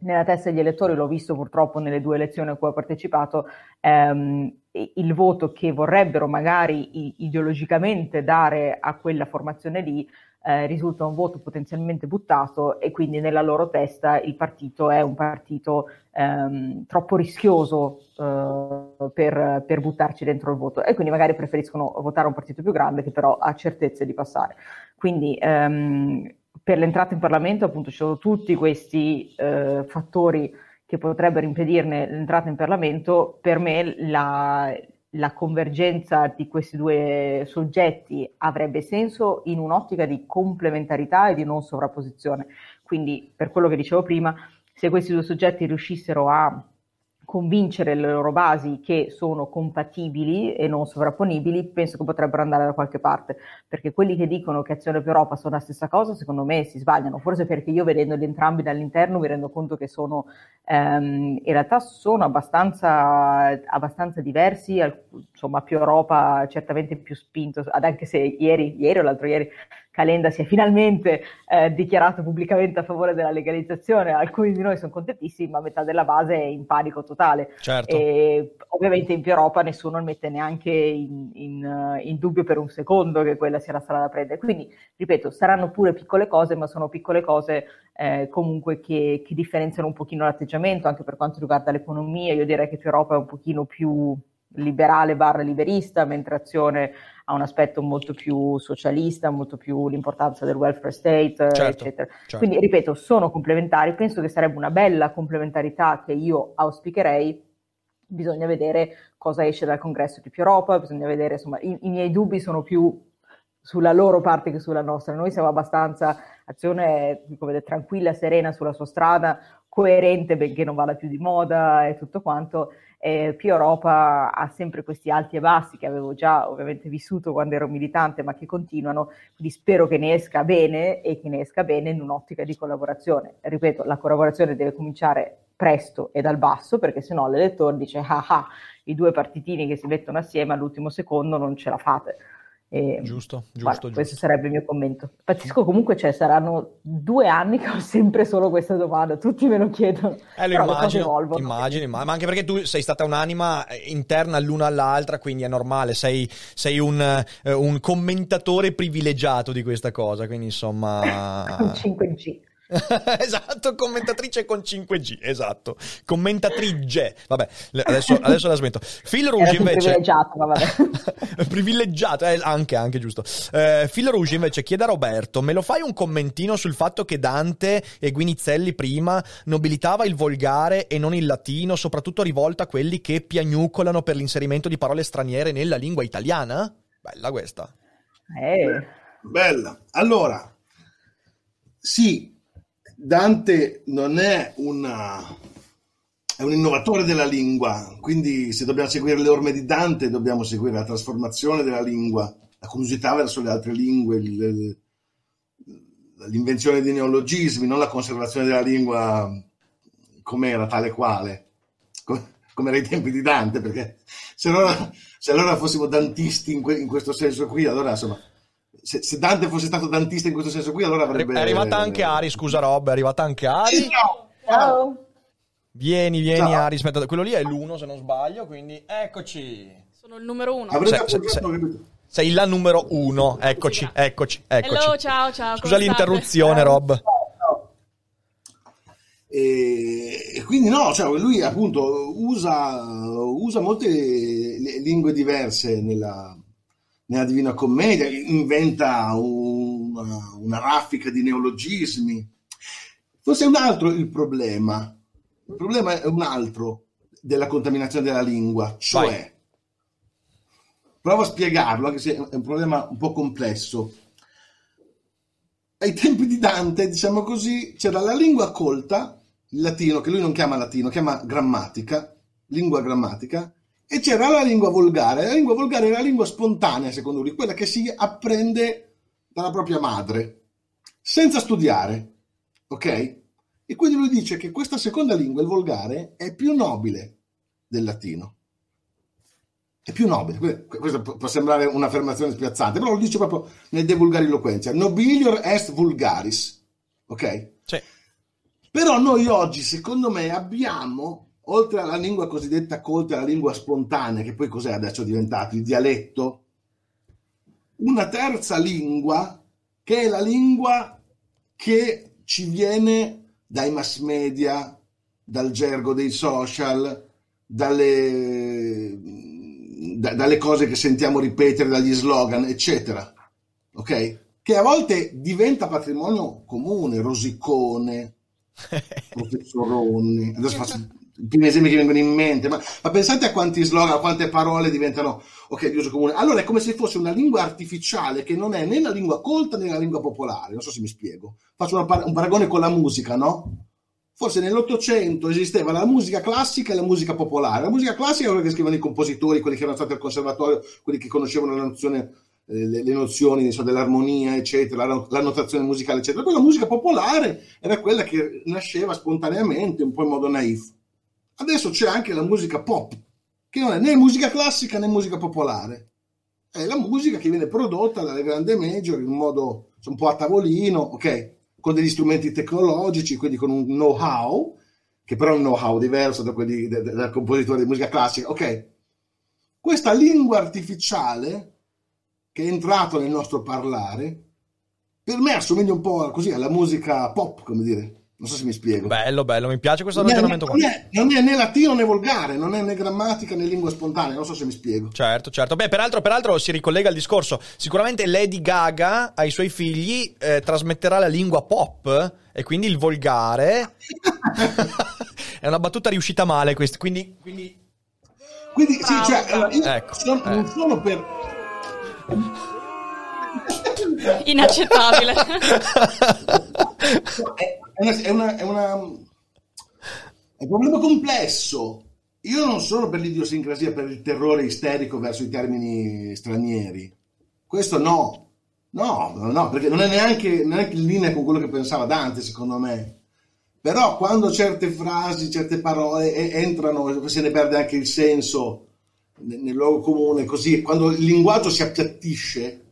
nella testa degli elettori, l'ho visto purtroppo nelle due elezioni a cui ho partecipato, ehm, il voto che vorrebbero magari ideologicamente dare a quella formazione lì eh, risulta un voto potenzialmente buttato e quindi nella loro testa il partito è un partito ehm, troppo rischioso eh, per, per, buttarci dentro il voto e quindi magari preferiscono votare un partito più grande che però ha certezze di passare. Quindi ehm, per l'entrata in Parlamento appunto ci sono tutti questi eh, fattori che potrebbero impedirne l'entrata in Parlamento, per me la, la convergenza di questi due soggetti avrebbe senso in un'ottica di complementarità e di non sovrapposizione. Quindi, per quello che dicevo prima, se questi due soggetti riuscissero a convincere le loro basi che sono compatibili e non sovrapponibili, penso che potrebbero andare da qualche parte, perché quelli che dicono che Azione per Europa sono la stessa cosa, secondo me si sbagliano, forse perché io vedendoli entrambi dall'interno mi rendo conto che sono, ehm, in realtà sono abbastanza, abbastanza diversi, insomma più Europa certamente più spinto, anche se ieri, ieri o l'altro ieri Calenda si è finalmente eh, dichiarato pubblicamente a favore della legalizzazione, alcuni di noi sono contentissimi, ma metà della base è in panico totale. Certo. E ovviamente in più Europa nessuno mette neanche in, in, in, dubbio per un secondo che quella sia la strada da prendere. Quindi, ripeto, saranno pure piccole cose, ma sono piccole cose eh, comunque che, che differenziano un pochino l'atteggiamento, anche per quanto riguarda l'economia. Io direi che più Europa è un pochino più liberale barra liberista, mentre Azione ha un aspetto molto più socialista, molto più l'importanza del welfare state, certo, eccetera. Certo. Quindi, ripeto, sono complementari, penso che sarebbe una bella complementarità che io auspicherei. Bisogna vedere cosa esce dal congresso di più Europa, bisogna vedere, insomma, i, i miei dubbi sono più sulla loro parte che sulla nostra. Noi siamo abbastanza, azione come tranquilla, serena sulla sua strada, coerente benché non vada più di moda e tutto quanto eh, più Europa ha sempre questi alti e bassi che avevo già ovviamente vissuto quando ero militante, ma che continuano, quindi spero che ne esca bene e che ne esca bene in un'ottica di collaborazione. Ripeto, la collaborazione deve cominciare presto e dal basso, perché sennò l'elettore dice ah ah, i due partitini che si mettono assieme all'ultimo secondo non ce la fate. E, giusto, giusto, guarda, giusto. Questo sarebbe il mio commento. Pazzesco, comunque cioè, saranno due anni che ho sempre solo questa domanda, tutti me lo chiedono. Eh, lo immagino, immagino, ma anche perché tu sei stata un'anima interna l'una all'altra, quindi è normale, sei, sei un, uh, un commentatore privilegiato di questa cosa, quindi insomma... (laughs) Un 5G. (laughs) esatto, commentatrice con 5G, esatto. Commentatrice. Vabbè, adesso, adesso la smetto. Phil Rouge invece... Privilegiato, vabbè. (laughs) privilegiato, eh, anche, anche giusto. Eh, Phil Rouge invece chiede a Roberto, me lo fai un commentino sul fatto che Dante e Guinizelli prima nobilitava il volgare e non il latino, soprattutto rivolta a quelli che piagnucolano per l'inserimento di parole straniere nella lingua italiana? Bella questa. Eh. Bella. Allora, sì, Dante non è, una, è un innovatore della lingua, quindi se dobbiamo seguire le orme di Dante dobbiamo seguire la trasformazione della lingua, la curiosità verso le altre lingue, l'invenzione di neologismi, non la conservazione della lingua come era tale quale, come era ai tempi di Dante, perché se allora, se allora fossimo dantisti in, que, in questo senso qui, allora insomma se, se, Dante fosse stato dantista in questo senso qui, allora avrebbe... È arrivata anche Ari, scusa Rob, è arrivata anche Ari. Sì, no. Ciao. Vieni, vieni Ciao. Ari, aspetta, quello lì è l'uno se non sbaglio, quindi eccoci. Sono il numero uno. Sei, sei, sei, sei la numero uno, eccoci, eccoci, eccoci. Hello, ciao, ciao. Scusa l'interruzione, Rob. E, quindi no, cioè lui appunto usa, usa molte lingue diverse nella, nella Divina Commedia, inventa una, una raffica di neologismi. Forse è un altro il problema. Il problema è un altro della contaminazione della lingua, cioè, Vai. provo a spiegarlo, anche se è un problema un po' complesso. Ai tempi di Dante, diciamo così, c'era la lingua colta, il latino, che lui non chiama latino, chiama grammatica, lingua grammatica, e c'era la lingua volgare. La lingua volgare è la lingua spontanea, secondo lui, quella che si apprende dalla propria madre, senza studiare. Ok? E quindi lui dice che questa seconda lingua, il volgare, è più nobile del latino. È più nobile. Questo può sembrare un'affermazione spiazzante, però lo dice proprio nel De Vulgariloquentia. Nobilior est vulgaris. Ok? Sì. Però noi oggi, secondo me, abbiamo, oltre alla lingua cosiddetta colta, alla lingua spontanea, che poi cos'è adesso diventato? Il dialetto, una terza lingua che è la lingua che ci viene dai mass media, dal gergo dei social, dalle, da, dalle cose che sentiamo ripetere, dagli slogan, eccetera. Ok? Che a volte diventa patrimonio comune, rosicone, (laughs) professoroni. Adesso faccio i primi esempi che vengono in mente, ma, ma, pensate a quanti slogan, a quante parole diventano ok di uso comune. Allora è come se fosse una lingua artificiale che non è né la lingua colta né la lingua popolare. Non so se mi spiego. Faccio par- un paragone con la musica, no? Forse nell'Ottocento esisteva la musica classica e la musica popolare. La musica classica è quella che scrivono i compositori, quelli che erano stati al conservatorio, quelli che conoscevano la nozione eh, le, le, nozioni insomma, dell'armonia, eccetera, la, la, notazione musicale, eccetera. Poi la musica popolare era quella che nasceva spontaneamente, un po' in modo naif. Adesso c'è anche la musica pop, che non è né musica classica né musica popolare. È la musica che viene prodotta dalle grandi major in un modo un po' a tavolino, ok? con degli strumenti tecnologici, quindi con un know-how, che però è un know-how diverso da quelli del, del compositore di musica classica. Ok, questa lingua artificiale che è entrato nel nostro parlare, per me assomiglia un po' così alla musica pop, come dire. Non so se mi spiego. Bello, bello, mi piace questo non ragionamento è, non, è, non è, né latino né volgare, non è né grammatica né lingua spontanea, non so se mi spiego. Certo, certo. Beh, peraltro, peraltro si ricollega al discorso. Sicuramente Lady Gaga ai suoi figli eh, trasmetterà la lingua pop e quindi il volgare. (laughs) è una battuta riuscita male questa, quindi... Quindi, quindi sì, cioè, allora, ecco, sono, eh. non sono per... Inaccettabile. (laughs) è, una, è, una, è, una, è un problema complesso. Io non sono per l'idiosincrasia, per il terrore isterico verso i termini stranieri. Questo no. No, no, perché non è neanche, neanche in linea con quello che pensava Dante, secondo me. Però quando certe frasi, certe parole entrano, se ne perde anche il senso nel luogo comune, così, quando il linguaggio si appiattisce,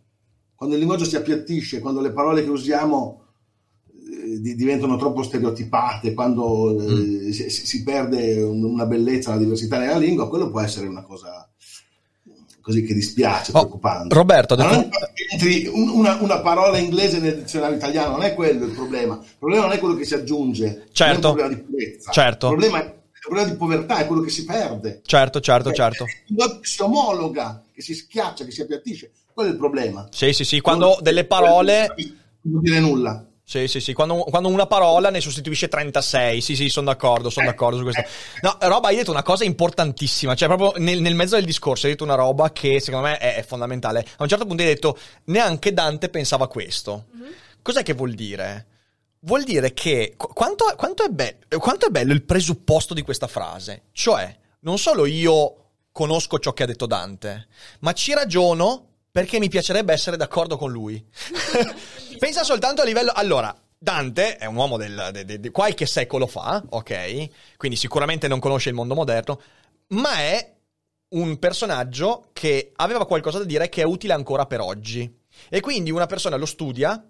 quando il linguaggio si appiattisce, quando le parole che usiamo diventano troppo stereotipate, quando eh, mm. si, si, perde una bellezza, una diversità nella lingua, quello può essere una cosa così che dispiace, oh, preoccupante. Roberto, detto... una, una, parola inglese nel dizionario italiano, non è quello il problema. Il problema non è quello che si aggiunge, certo. non è il problema di purezza. Certo. Il problema è il problema di povertà è quello che si perde. Certo, certo, Perché certo. Si omologa, che si schiaccia, che si appiattisce. Quello è il problema. Sì, sì, sì. Quando non, delle parole... Non dire nulla. Sì, sì, sì. Quando, quando, una parola ne sostituisce 36. Sì, sì, sono d'accordo, sono eh, d'accordo su questo. Eh. No, roba, hai detto una cosa importantissima. Cioè, proprio nel, nel, mezzo del discorso hai detto una roba che secondo me è, è, fondamentale. A un certo punto hai detto, neanche Dante pensava questo. Mm-hmm. Cos'è che vuol dire? vuol dire che quanto, quanto, è be- quanto è bello il presupposto di questa frase. Cioè, non solo io conosco ciò che ha detto Dante, ma ci ragiono perché mi piacerebbe essere d'accordo con lui. (laughs) Pensa soltanto a livello... Allora, Dante è un uomo di qualche secolo fa, ok? Quindi sicuramente non conosce il mondo moderno, ma è un personaggio che aveva qualcosa da dire che è utile ancora per oggi. E quindi una persona lo studia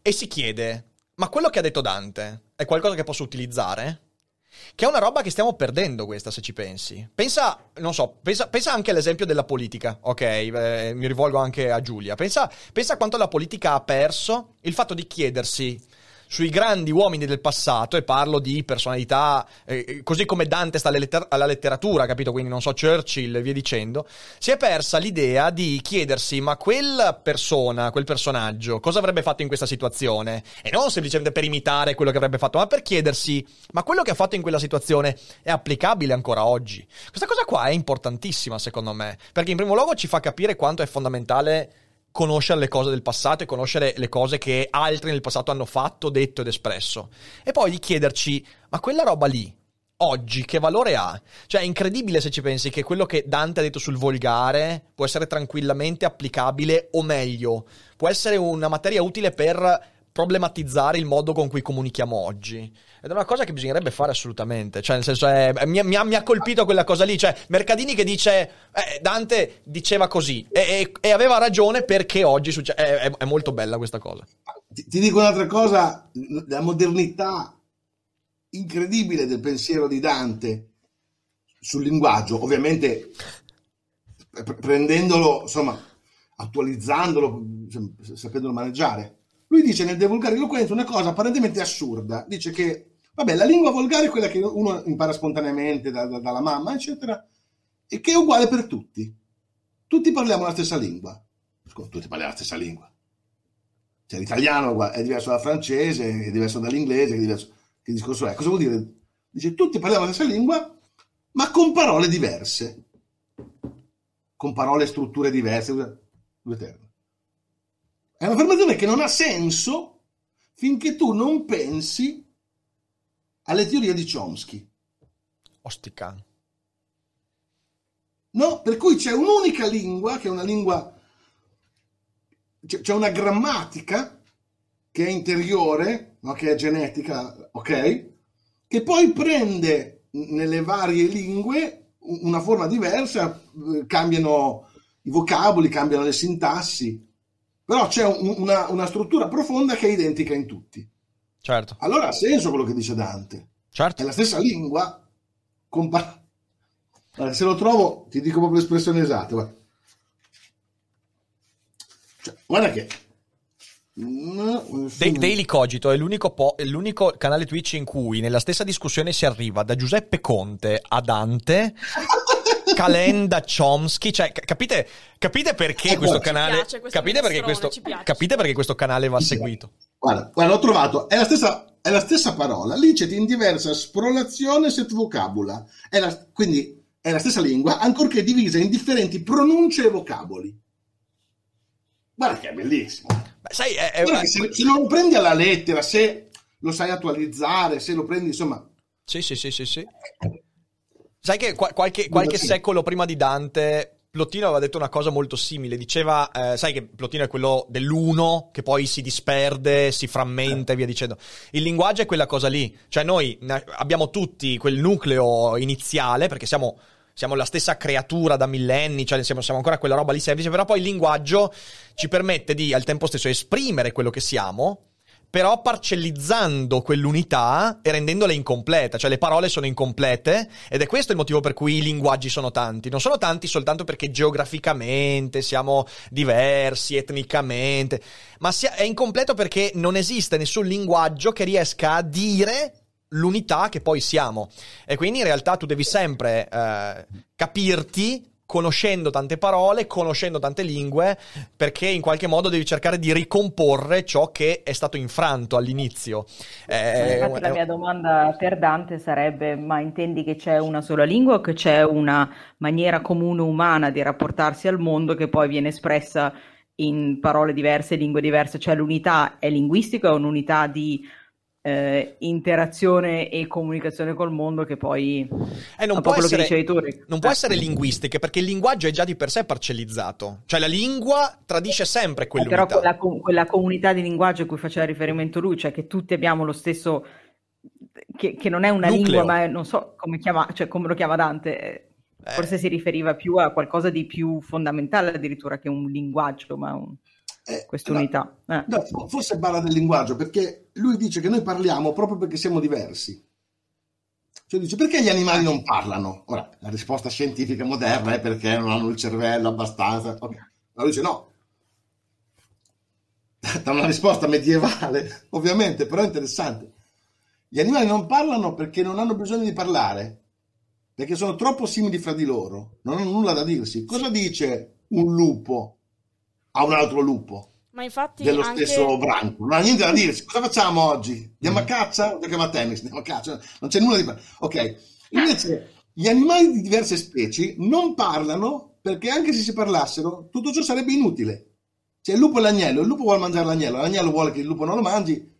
e si chiede, ma quello che ha detto Dante è qualcosa che posso utilizzare? Che è una roba che stiamo perdendo questa, se ci pensi. Pensa, non so, pensa, pensa anche all'esempio della politica, ok? Eh, mi rivolgo anche a Giulia. Pensa, pensa quanto la politica ha perso il fatto di chiedersi sui grandi uomini del passato, e parlo di personalità, eh, così come Dante sta letter- alla letteratura, capito? Quindi non so, Churchill e via dicendo, si è persa l'idea di chiedersi, ma quella persona, quel personaggio, cosa avrebbe fatto in questa situazione? E non semplicemente per imitare quello che avrebbe fatto, ma per chiedersi, ma quello che ha fatto in quella situazione è applicabile ancora oggi? Questa cosa qua è importantissima, secondo me, perché in primo luogo ci fa capire quanto è fondamentale conoscere le cose del passato e conoscere le cose che altri nel passato hanno fatto, detto ed espresso. E poi di chiederci, ma quella roba lì, oggi, che valore ha? Cioè, è incredibile se ci pensi che quello che Dante ha detto sul volgare può essere tranquillamente applicabile, o meglio, può essere una materia utile per problematizzare il modo con cui comunichiamo oggi. Ed è una cosa che bisognerebbe fare assolutamente. Cioè, nel senso, è, mi, mi, ha, mi, ha, colpito quella cosa lì. Cioè, Mercadini che dice, eh, Dante diceva così e, e, e, aveva ragione perché oggi succede. È, è, è, molto bella questa cosa. Ti, ti, dico un'altra cosa: la modernità incredibile del pensiero di Dante sul linguaggio, ovviamente prendendolo, insomma, attualizzandolo, sapendolo maneggiare. Lui dice nel De Vulgare Eloquenza una cosa apparentemente assurda. Dice che, vabbè, la lingua volgare è quella che uno impara spontaneamente da, da, dalla mamma, eccetera, e che è uguale per tutti. Tutti parliamo la stessa lingua. Tutti parliamo la stessa lingua. Cioè, l'italiano è diverso dal francese, è diverso dall'inglese, è diverso... Che discorso è? Cosa vuol dire? Dice, tutti parliamo la stessa lingua, ma con parole diverse. Con parole e strutture diverse. È un'affermazione che non ha senso finché tu non pensi alle teorie di Chomsky. Ostica. No, per cui c'è un'unica lingua, che è una lingua, c'è una grammatica che è interiore, no? che è genetica, ok? Che poi prende nelle varie lingue una forma diversa, eh, cambiano i vocaboli, cambiano le sintassi, però c'è un, una, una, struttura profonda che è identica in tutti. Certo. Allora ha senso quello che dice Dante. Certo. È la stessa lingua. Compa- allora, se lo trovo, ti dico proprio l'espressione esatta. Guarda, cioè, guarda che Daily Cogito è l'unico, po- è l'unico, canale Twitch in cui nella stessa discussione si arriva da Giuseppe Conte a Dante, (laughs) Calenda Chomsky, cioè capite, capite perché eh, questo canale capite perché questo, capite perché questo canale va seguito. Guarda, guarda, ho trovato, è la stessa, è la stessa parola, licet in diversa sprolazione set vocabula, è la, quindi è la stessa lingua, ancorché divisa in differenti pronunce e vocaboli. Guarda che è bellissimo. Beh, sai, è, è una... se, se, lo prendi alla lettera, se lo sai attualizzare, se lo prendi, insomma... Sì, sì, sì, sì, sì. Sai che qualche, qualche secolo prima di Dante Plottino aveva detto una cosa molto simile, diceva, eh, sai che Plottino è quello dell'uno che poi si disperde, si frammenta e via dicendo. Il linguaggio è quella cosa lì, cioè noi abbiamo tutti quel nucleo iniziale perché siamo siamo la stessa creatura da millenni, cioè siamo, siamo, ancora quella roba lì semplice, però poi il linguaggio ci permette di al tempo stesso esprimere quello che siamo, però parcellizzando quell'unità e rendendola incompleta, cioè le parole sono incomplete ed è questo il motivo per cui i linguaggi sono tanti. Non sono tanti soltanto perché geograficamente siamo diversi, etnicamente, ma è incompleto perché non esiste nessun linguaggio che riesca a dire l'unità che poi siamo. E quindi in realtà tu devi sempre eh, capirti conoscendo tante parole, conoscendo tante lingue, perché in qualche modo devi cercare di ricomporre ciò che è stato infranto all'inizio. Eh, Infatti la mia domanda per Dante sarebbe, ma intendi che c'è una sola lingua o che c'è una maniera comune umana di rapportarsi al mondo che poi viene espressa in parole diverse, lingue diverse, cioè l'unità è linguistica o un'unità di eh, interazione e comunicazione col mondo che poi eh, non, può essere, non può essere linguistica perché il linguaggio è già di per sé parcellizzato. Cioè la lingua tradisce sempre quell'unità. eh, però quella, quella, comunità di linguaggio a cui faceva riferimento lui cioè che tutti abbiamo lo stesso che, che non è una Nucleo. lingua ma è, non so come, chiama, cioè, come lo chiama Dante eh, forse si riferiva più a qualcosa di più fondamentale addirittura che un linguaggio ma un eh, questa unità. Eh. No, forse parla del linguaggio perché lui dice che noi parliamo proprio perché siamo diversi. Cioè dice perché gli animali non parlano? Ora, la risposta scientifica moderna è perché non hanno il cervello abbastanza. Okay. Ma lui dice no. (laughs) Da una risposta medievale, ovviamente, però è interessante. Gli animali non parlano perché non hanno bisogno di parlare, perché sono troppo simili fra di loro, non hanno nulla da dirsi. Cosa dice un lupo a un altro lupo. Ma infatti dello anche... stesso branco. Non ha niente da dire. Cosa facciamo oggi? Andiamo a caccia? Giochiamo a tennis? Andiamo a caccia? Non c'è nulla di... Ok. Invece gli animali di diverse specie non parlano perché anche se si parlassero tutto ciò sarebbe inutile. C'è il lupo e l'agnello. Il lupo vuole mangiare l'agnello. L'agnello vuole che il lupo non lo mangi.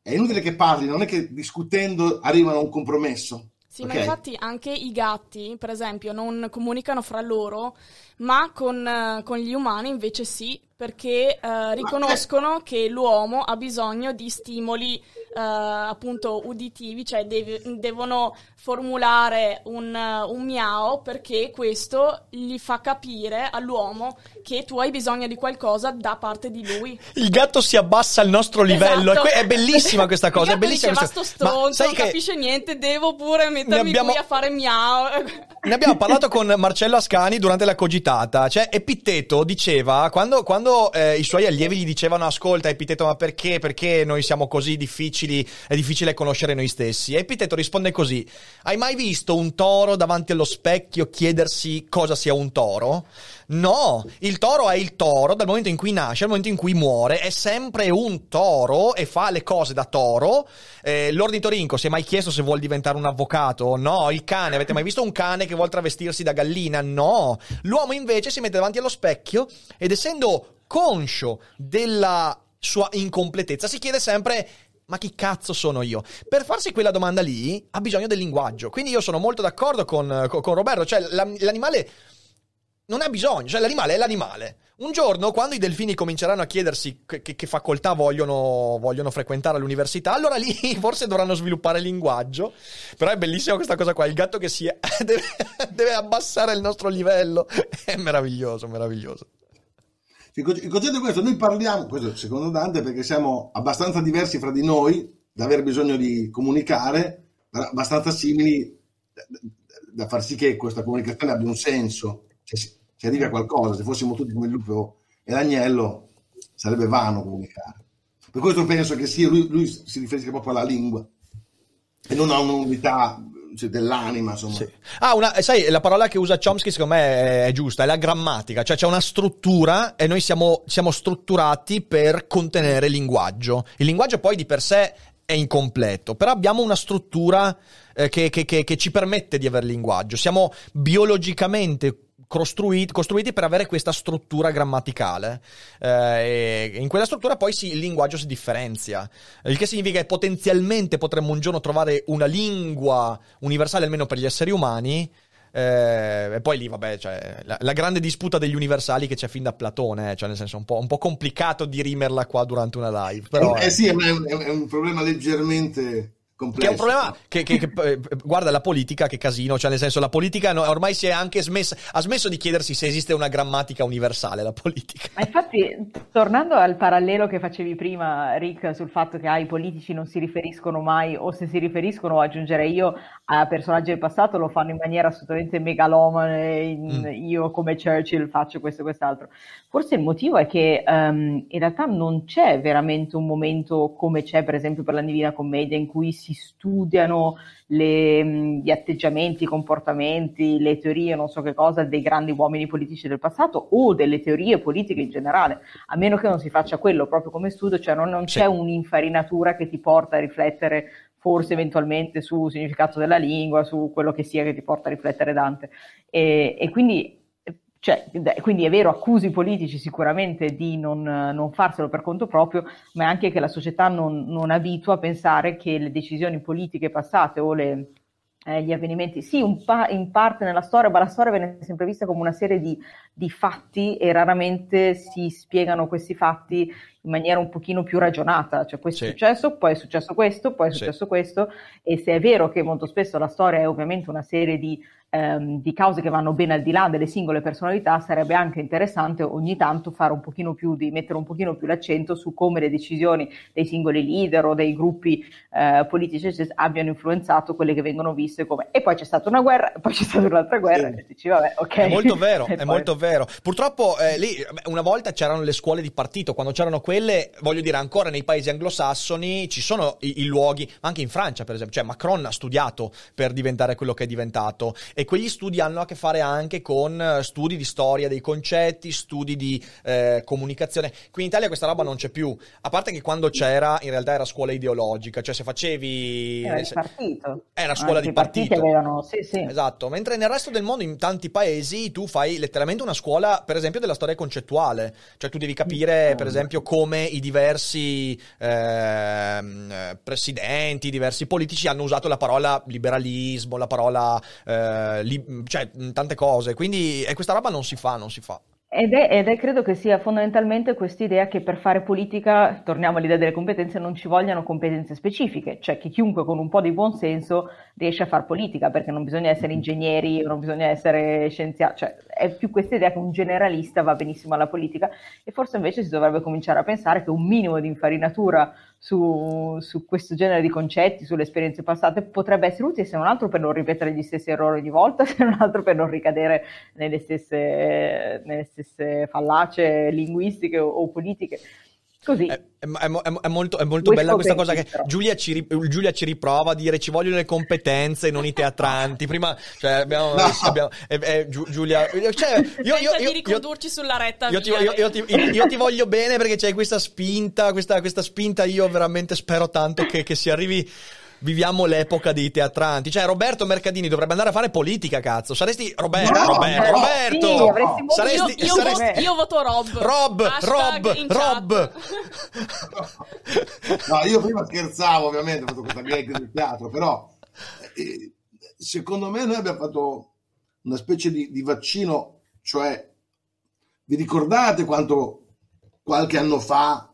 È inutile che parli. Non è che discutendo arrivano a un compromesso. Sì, okay. ma infatti anche i gatti, per esempio, non comunicano fra loro, ma con, uh, con gli umani invece sì, perché uh, riconoscono che l'uomo ha bisogno di stimoli eh, appunto uditivi, cioè devi- devono formulare un, un miau perché questo gli fa capire all'uomo che tu hai bisogno di qualcosa da parte di lui. Il gatto si abbassa al nostro livello. Esatto. E que- È bellissima (laughs) questa cosa. È bellissima dice, questa ma sto stronzo, Ma sai non che capisce niente, devo pure mettermi abbiamo- qui a fare miau. (laughs) Ne abbiamo parlato con Marcello Ascani durante la cogitata. Cioè, Epitteto diceva, quando, quando, eh, i suoi allievi gli dicevano: Ascolta, Epitteto, ma perché? Perché noi siamo così difficili? È difficile conoscere noi stessi. E Epitteto risponde così: Hai mai visto un toro davanti allo specchio chiedersi cosa sia un toro? No, il toro è il toro dal momento in cui nasce al momento in cui muore, è sempre un toro e fa le cose da toro. Eh, l'ornitorinco si è mai chiesto se vuol diventare un avvocato? No, il cane, avete mai visto un cane che vuol travestirsi da gallina? No, l'uomo invece si mette davanti allo specchio ed essendo conscio della sua incompletezza si chiede sempre ma chi cazzo sono io? Per farsi quella domanda lì ha bisogno del linguaggio. Quindi io sono molto d'accordo con, con- Roberto. Cioè, la- l'animale non ha bisogno, cioè l'animale è l'animale. Un giorno, quando i delfini cominceranno a chiedersi che, che- facoltà vogliono, vogliono frequentare all'università, allora lì (laughs) forse dovranno sviluppare il linguaggio. Però è bellissima questa cosa qua, il gatto che si (laughs) deve, deve abbassare il nostro livello. È meraviglioso, meraviglioso. Il co- il concetto è questo, noi parliamo, questo secondo Dante, perché siamo abbastanza diversi fra di noi, da aver bisogno di comunicare, abbastanza simili da, far sì che questa comunicazione abbia un senso, cioè si arrivi a qualcosa, se fossimo tutti come il lupo e l'agnello sarebbe vano comunicare. Per questo penso che sì, lui, lui si riferisca proprio alla lingua e non a un'unità cioè, dell'anima, insomma. Sì. Ah, una, sai, la parola che usa Chomsky secondo me è, è giusta, è la grammatica, cioè c'è una struttura e noi siamo, siamo strutturati per contenere linguaggio. Il linguaggio poi di per sé è incompleto, però abbiamo una struttura eh, che, che- che- che ci permette di avere linguaggio. Siamo biologicamente costruiti, costruiti per avere questa struttura grammaticale. Eh, in quella struttura poi si- il linguaggio si differenzia, il che significa che potenzialmente potremmo un giorno trovare una lingua universale almeno per gli esseri umani. eh, e poi lì, vabbè, cioè, la, la grande disputa degli universali che c'è fin da Platone, eh, cioè nel senso un po', un po' complicato dirimerla qua durante una live. Però, eh, eh. sì, ma è un, è un problema leggermente complesso. Che è un problema che, che- che, eh, guarda la politica, che casino, cioè nel senso la politica no- ormai si è anche smessa, ha smesso di chiedersi se esiste una grammatica universale, la politica. Ma infatti, tornando al parallelo che facevi prima, Rick, sul fatto che ah, i politici non si riferiscono mai, o se si riferiscono, aggiungerei io, a personaggi del passato, lo fanno in maniera assolutamente megalomane, in- Mm. io come Churchill faccio questo e quest'altro. Forse il motivo è che ehm, in realtà non c'è veramente un momento come c'è, per esempio, per la Divina Commedia, in cui si studiano le, gli atteggiamenti, i comportamenti, le teorie, non so che cosa, dei grandi uomini politici del passato o delle teorie politiche in generale, a meno che non si faccia quello proprio come studio, cioè non, non Sì. c'è un'infarinatura che ti porta a riflettere forse eventualmente sul significato della lingua, su quello che sia che ti porta a riflettere Dante. E, e quindi, cioè, quindi è vero, accusi i politici sicuramente di non, non farselo per conto proprio, ma è anche che la società non, non abitua a pensare che le decisioni politiche passate o le, eh, gli avvenimenti, sì, pa- in parte nella storia, ma la storia viene sempre vista come una serie di, di fatti e raramente si spiegano questi fatti in maniera un pochino più ragionata, cioè questo Sì. è successo, poi è successo questo, poi è Sì. successo questo, e se è vero che molto spesso la storia è ovviamente una serie di, ehm, di cause che vanno ben al di là delle singole personalità, sarebbe anche interessante ogni tanto fare un pochino più di, mettere un pochino più l'accento su come le decisioni dei singoli leader o dei gruppi eh, politici abbiano influenzato quelle che vengono viste come e poi c'è stata una guerra, e (laughs) poi c'è stata un'altra guerra, Sì. e dici vabbè, ok. È molto vero, (laughs) è poi- molto vero. Purtroppo eh, lì una volta c'erano le scuole di partito, quando c'erano quelle, voglio dire, ancora nei paesi anglosassoni ci sono i, i luoghi, anche in Francia per esempio, cioè Macron ha studiato per diventare quello che è diventato e quegli studi hanno a che fare anche con eh, studi di storia dei concetti, studi di eh, comunicazione. Qui in Italia questa roba non c'è più, a parte che quando c'era in realtà era scuola ideologica, cioè se facevi... Era partito. Era scuola Anche di partito. avevano, sì, sì. Esatto, mentre nel resto del mondo, in tanti paesi, tu fai letteralmente una scuola, per esempio, della storia concettuale. Cioè, tu devi capire, per esempio, come i diversi eh, presidenti, i diversi politici hanno usato la parola liberalismo, la parola. eh, li- cioè, tante cose. Quindi, e questa roba non si fa, non si fa. Ed è, ed è, credo che sia fondamentalmente quest'idea che per fare politica, torniamo all'idea delle competenze, non ci vogliano competenze specifiche, cioè che chiunque con un po' di buonsenso riesce a fare politica, perché non bisogna essere ingegneri, non bisogna essere scienziati, cioè è più questa idea che un generalista va benissimo alla politica e forse invece si dovrebbe cominciare a pensare che un minimo di infarinatura su, su questo genere di concetti, sulle esperienze passate, potrebbe essere utile se non altro per non ripetere gli stessi errori ogni volta, (laughs) se non altro per non ricadere nelle stesse, nelle stesse fallacie linguistiche o, o politiche. Così. È, è, è, è molto, molto bella questa cosa che Giulia ci, Giulia ci, riprova a dire ci vogliono le competenze, non i teatranti. Prima, cioè, abbiamo, no. abbiamo Giulia, cioè, io, io, io, di ricondurci sulla retta. Io ti, io, ti, io, ti, voglio bene perché c'hai questa spinta, questa, questa spinta. Io veramente spero tanto che, che si arrivi viviamo l'epoca dei teatranti. Cioè, Roberto Mercadini dovrebbe andare a fare politica, cazzo. Saresti Roberto, no, Roberto, no, Roberto. Sì, saresti, io, io, saresti... Voto, io, voto Rob. Rob, Rob, Rob. no, io prima scherzavo, ovviamente, ho fatto questa gag del teatro, però eh, secondo me noi abbiamo fatto una specie di, di vaccino, cioè vi ricordate quanto qualche anno fa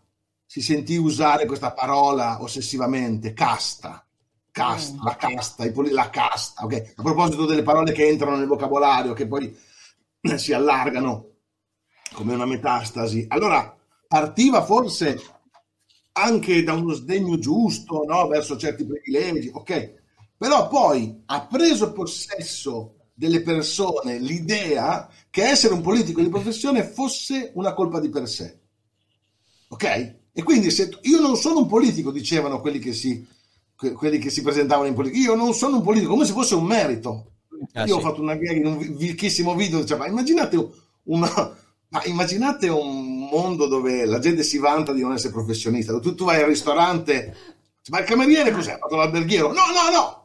si sentì usare questa parola ossessivamente, casta? Casta, mm. la casta, la casta, ok? A proposito delle parole che entrano nel vocabolario, che poi (clears throat) si allargano come una metastasi. Allora, partiva forse anche da uno sdegno giusto, no? Verso certi privilegi, ok? Però poi ha preso possesso delle persone l'idea che essere un politico di professione fosse una colpa di per sé. Ok? E quindi se io non sono un politico, dicevano quelli che si quelli che si presentavano in politica. Io non sono un politico, come se fosse un merito. Ah, Io sì. ho fatto una gag in un vecchissimo video, cioè, ma immaginate una, ma immaginate un mondo dove la gente si vanta di non essere professionista. Tu, tu vai al ristorante, ma il cameriere cos'è? Ha fatto l'alberghiero? No, no, no!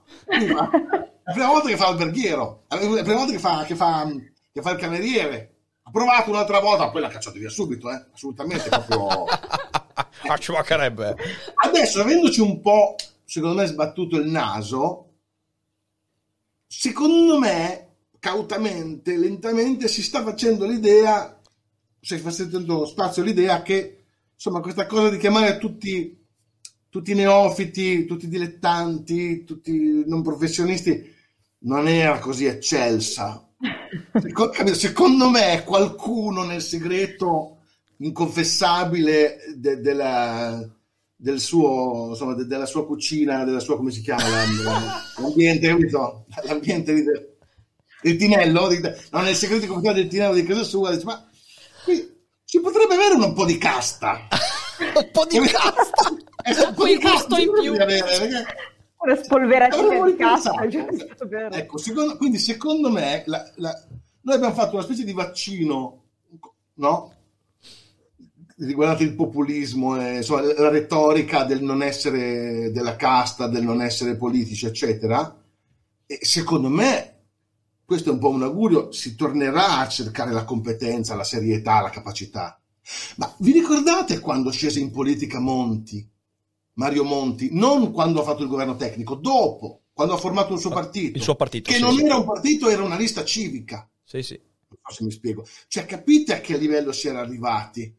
La prima volta che fa l'alberghiero, la prima volta che fa, che fa, che fa il cameriere. Ha provato un'altra volta, poi l'ha cacciato via subito, eh? assolutamente proprio. (laughs) Ma ci mancherebbe. Adesso, avendoci un po' secondo me, sbattuto il naso, secondo me, cautamente, lentamente, si sta facendo l'idea, si sta facendo spazio l'idea che, insomma, questa cosa di chiamare tutti, tutti neofiti, tutti i dilettanti, tutti i non professionisti, non era così eccelsa. Secondo me qualcuno nel segreto inconfessabile de- della, del suo, insomma, de- della sua cucina, della sua, come si chiama, l'ambiente, capito? (laughs) L'ambiente di, del tinello, di, no, nel segreto di comunità del tinello di casa sua, dice, ma qui si potrebbe avere un po' di casta. (laughs) un po' di casta? (laughs) un po' di casta in più. Avere, perché... Una spolveratina di casta. Ecco, secondo, quindi secondo me la, la, noi abbiamo fatto una specie di vaccino, no? Riguardante il populismo, eh, insomma, la retorica del non essere della casta, del non essere politici, eccetera. E secondo me, questo è un po' un augurio, si tornerà a cercare la competenza, la serietà, la capacità. Ma vi ricordate quando scese in politica Monti, Mario Monti, non quando ha fatto il governo tecnico, dopo, quando ha formato il suo partito? Il suo partito. Che sì, non sì. era un partito, era una lista civica. Sì, sì. Non so se mi spiego. Cioè, capite a che livello si era arrivati?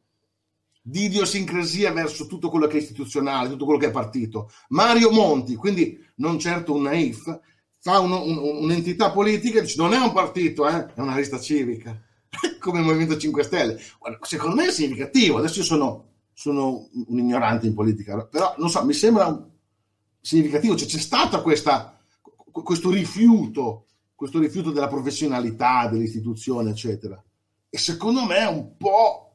Di idiosincrasia verso tutto quello che è istituzionale, tutto quello che è partito. Mario Monti, quindi non certo un naif, fa un, un, un'entità politica e dice non è un partito, eh? è una lista civica, (laughs) come il Movimento 5 Stelle. Secondo me è significativo, adesso io sono, sono un ignorante in politica, però non so, mi sembra significativo, cioè, c'è stato questa, questo rifiuto, questo rifiuto della professionalità, dell'istituzione, eccetera. E secondo me è un po'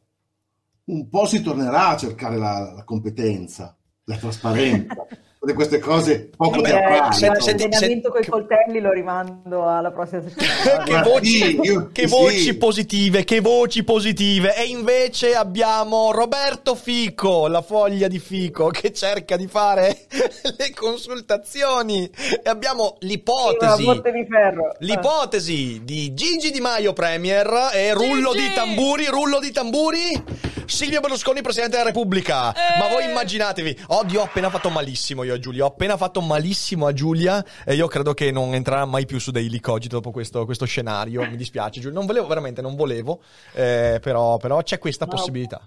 un po' si tornerà a cercare la, la competenza, la trasparenza. (laughs) Tutte queste cose poco teatrali. Se, l'allenamento con i coltelli lo rimando alla prossima settimana. che voci, sì, io, che sì. voci positive, che voci positive. E invece abbiamo Roberto Fico, la foglia di Fico, che cerca di fare (laughs) le consultazioni. E abbiamo l'ipotesi. Di l'ipotesi di Gigi Di Maio Premier e rullo Gigi. di tamburi, rullo di tamburi Silvio Berlusconi, Presidente della Repubblica. Eh. Ma voi immaginatevi, oddio, ho appena fatto malissimo io a Giulia, ho appena fatto malissimo a Giulia e io credo che non entrerà mai più su Daily Cogito dopo questo, questo scenario. Mi dispiace Giulia, non volevo, veramente non volevo, eh, però, però c'è questa No. possibilità.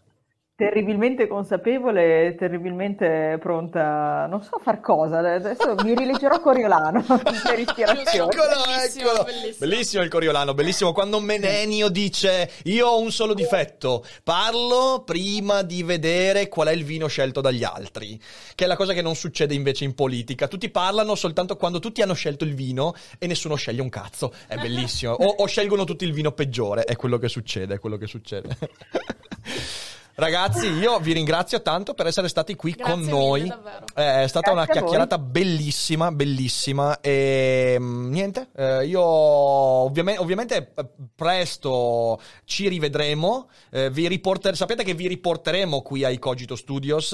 Terribilmente consapevole, terribilmente pronta, non so far cosa, adesso (laughs) mi rileggerò Coriolano (laughs) per ispirazione. Eccolo, Bellissimo, eccolo. bellissimo. Bellissimo il Coriolano, bellissimo quando Menenio dice io ho un solo difetto, parlo prima di vedere qual è il vino scelto dagli altri, che è la cosa che non succede invece in politica. Tutti parlano soltanto quando tutti hanno scelto il vino e nessuno sceglie un cazzo. È bellissimo. O, o scelgono tutti il vino peggiore, è quello che succede, è quello che succede. (laughs) Ragazzi, io vi ringrazio tanto per essere stati qui Grazie con mille, noi. davvero. Eh, È stata una Grazie a voi. chiacchierata bellissima, bellissima. E mm, niente, eh, io ovviamente, ovviamente eh, presto ci rivedremo. eh, vi riporter- sapete che vi riporteremo qui ai Cogito Studios.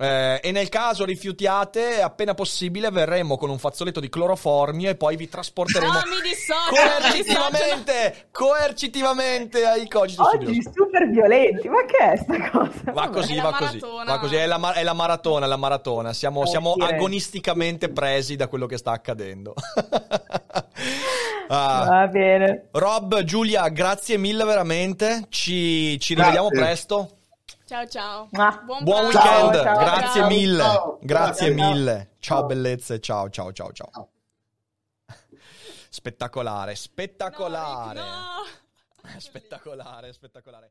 eh, e nel caso rifiutiate, appena possibile, verremo con un fazzoletto di cloroformio e poi vi trasporteremo mi dissocio, mi dissocio. coercitivamente, coercitivamente ai Cogito Oggi Studios. super violenti, ma che è sta (laughs) cosa? Va così, È la va così, maratona. va così, è la, ma- è la maratona, è la maratona. Siamo, Eh, siamo agonisticamente presi da quello che sta accadendo. (laughs) Ah. Va bene. Rob, Giulia, grazie mille veramente. Ci, ci rivediamo presto. Ciao ciao. Ah. Buon, Buon weekend, Ciao, ciao, grazie ciao. mille. Ciao. Grazie Ciao. mille. Ciao bellezze, ciao ciao ciao ciao. Ciao. Spettacolare, No, spettacolare. no. Spettacolare, spettacolare.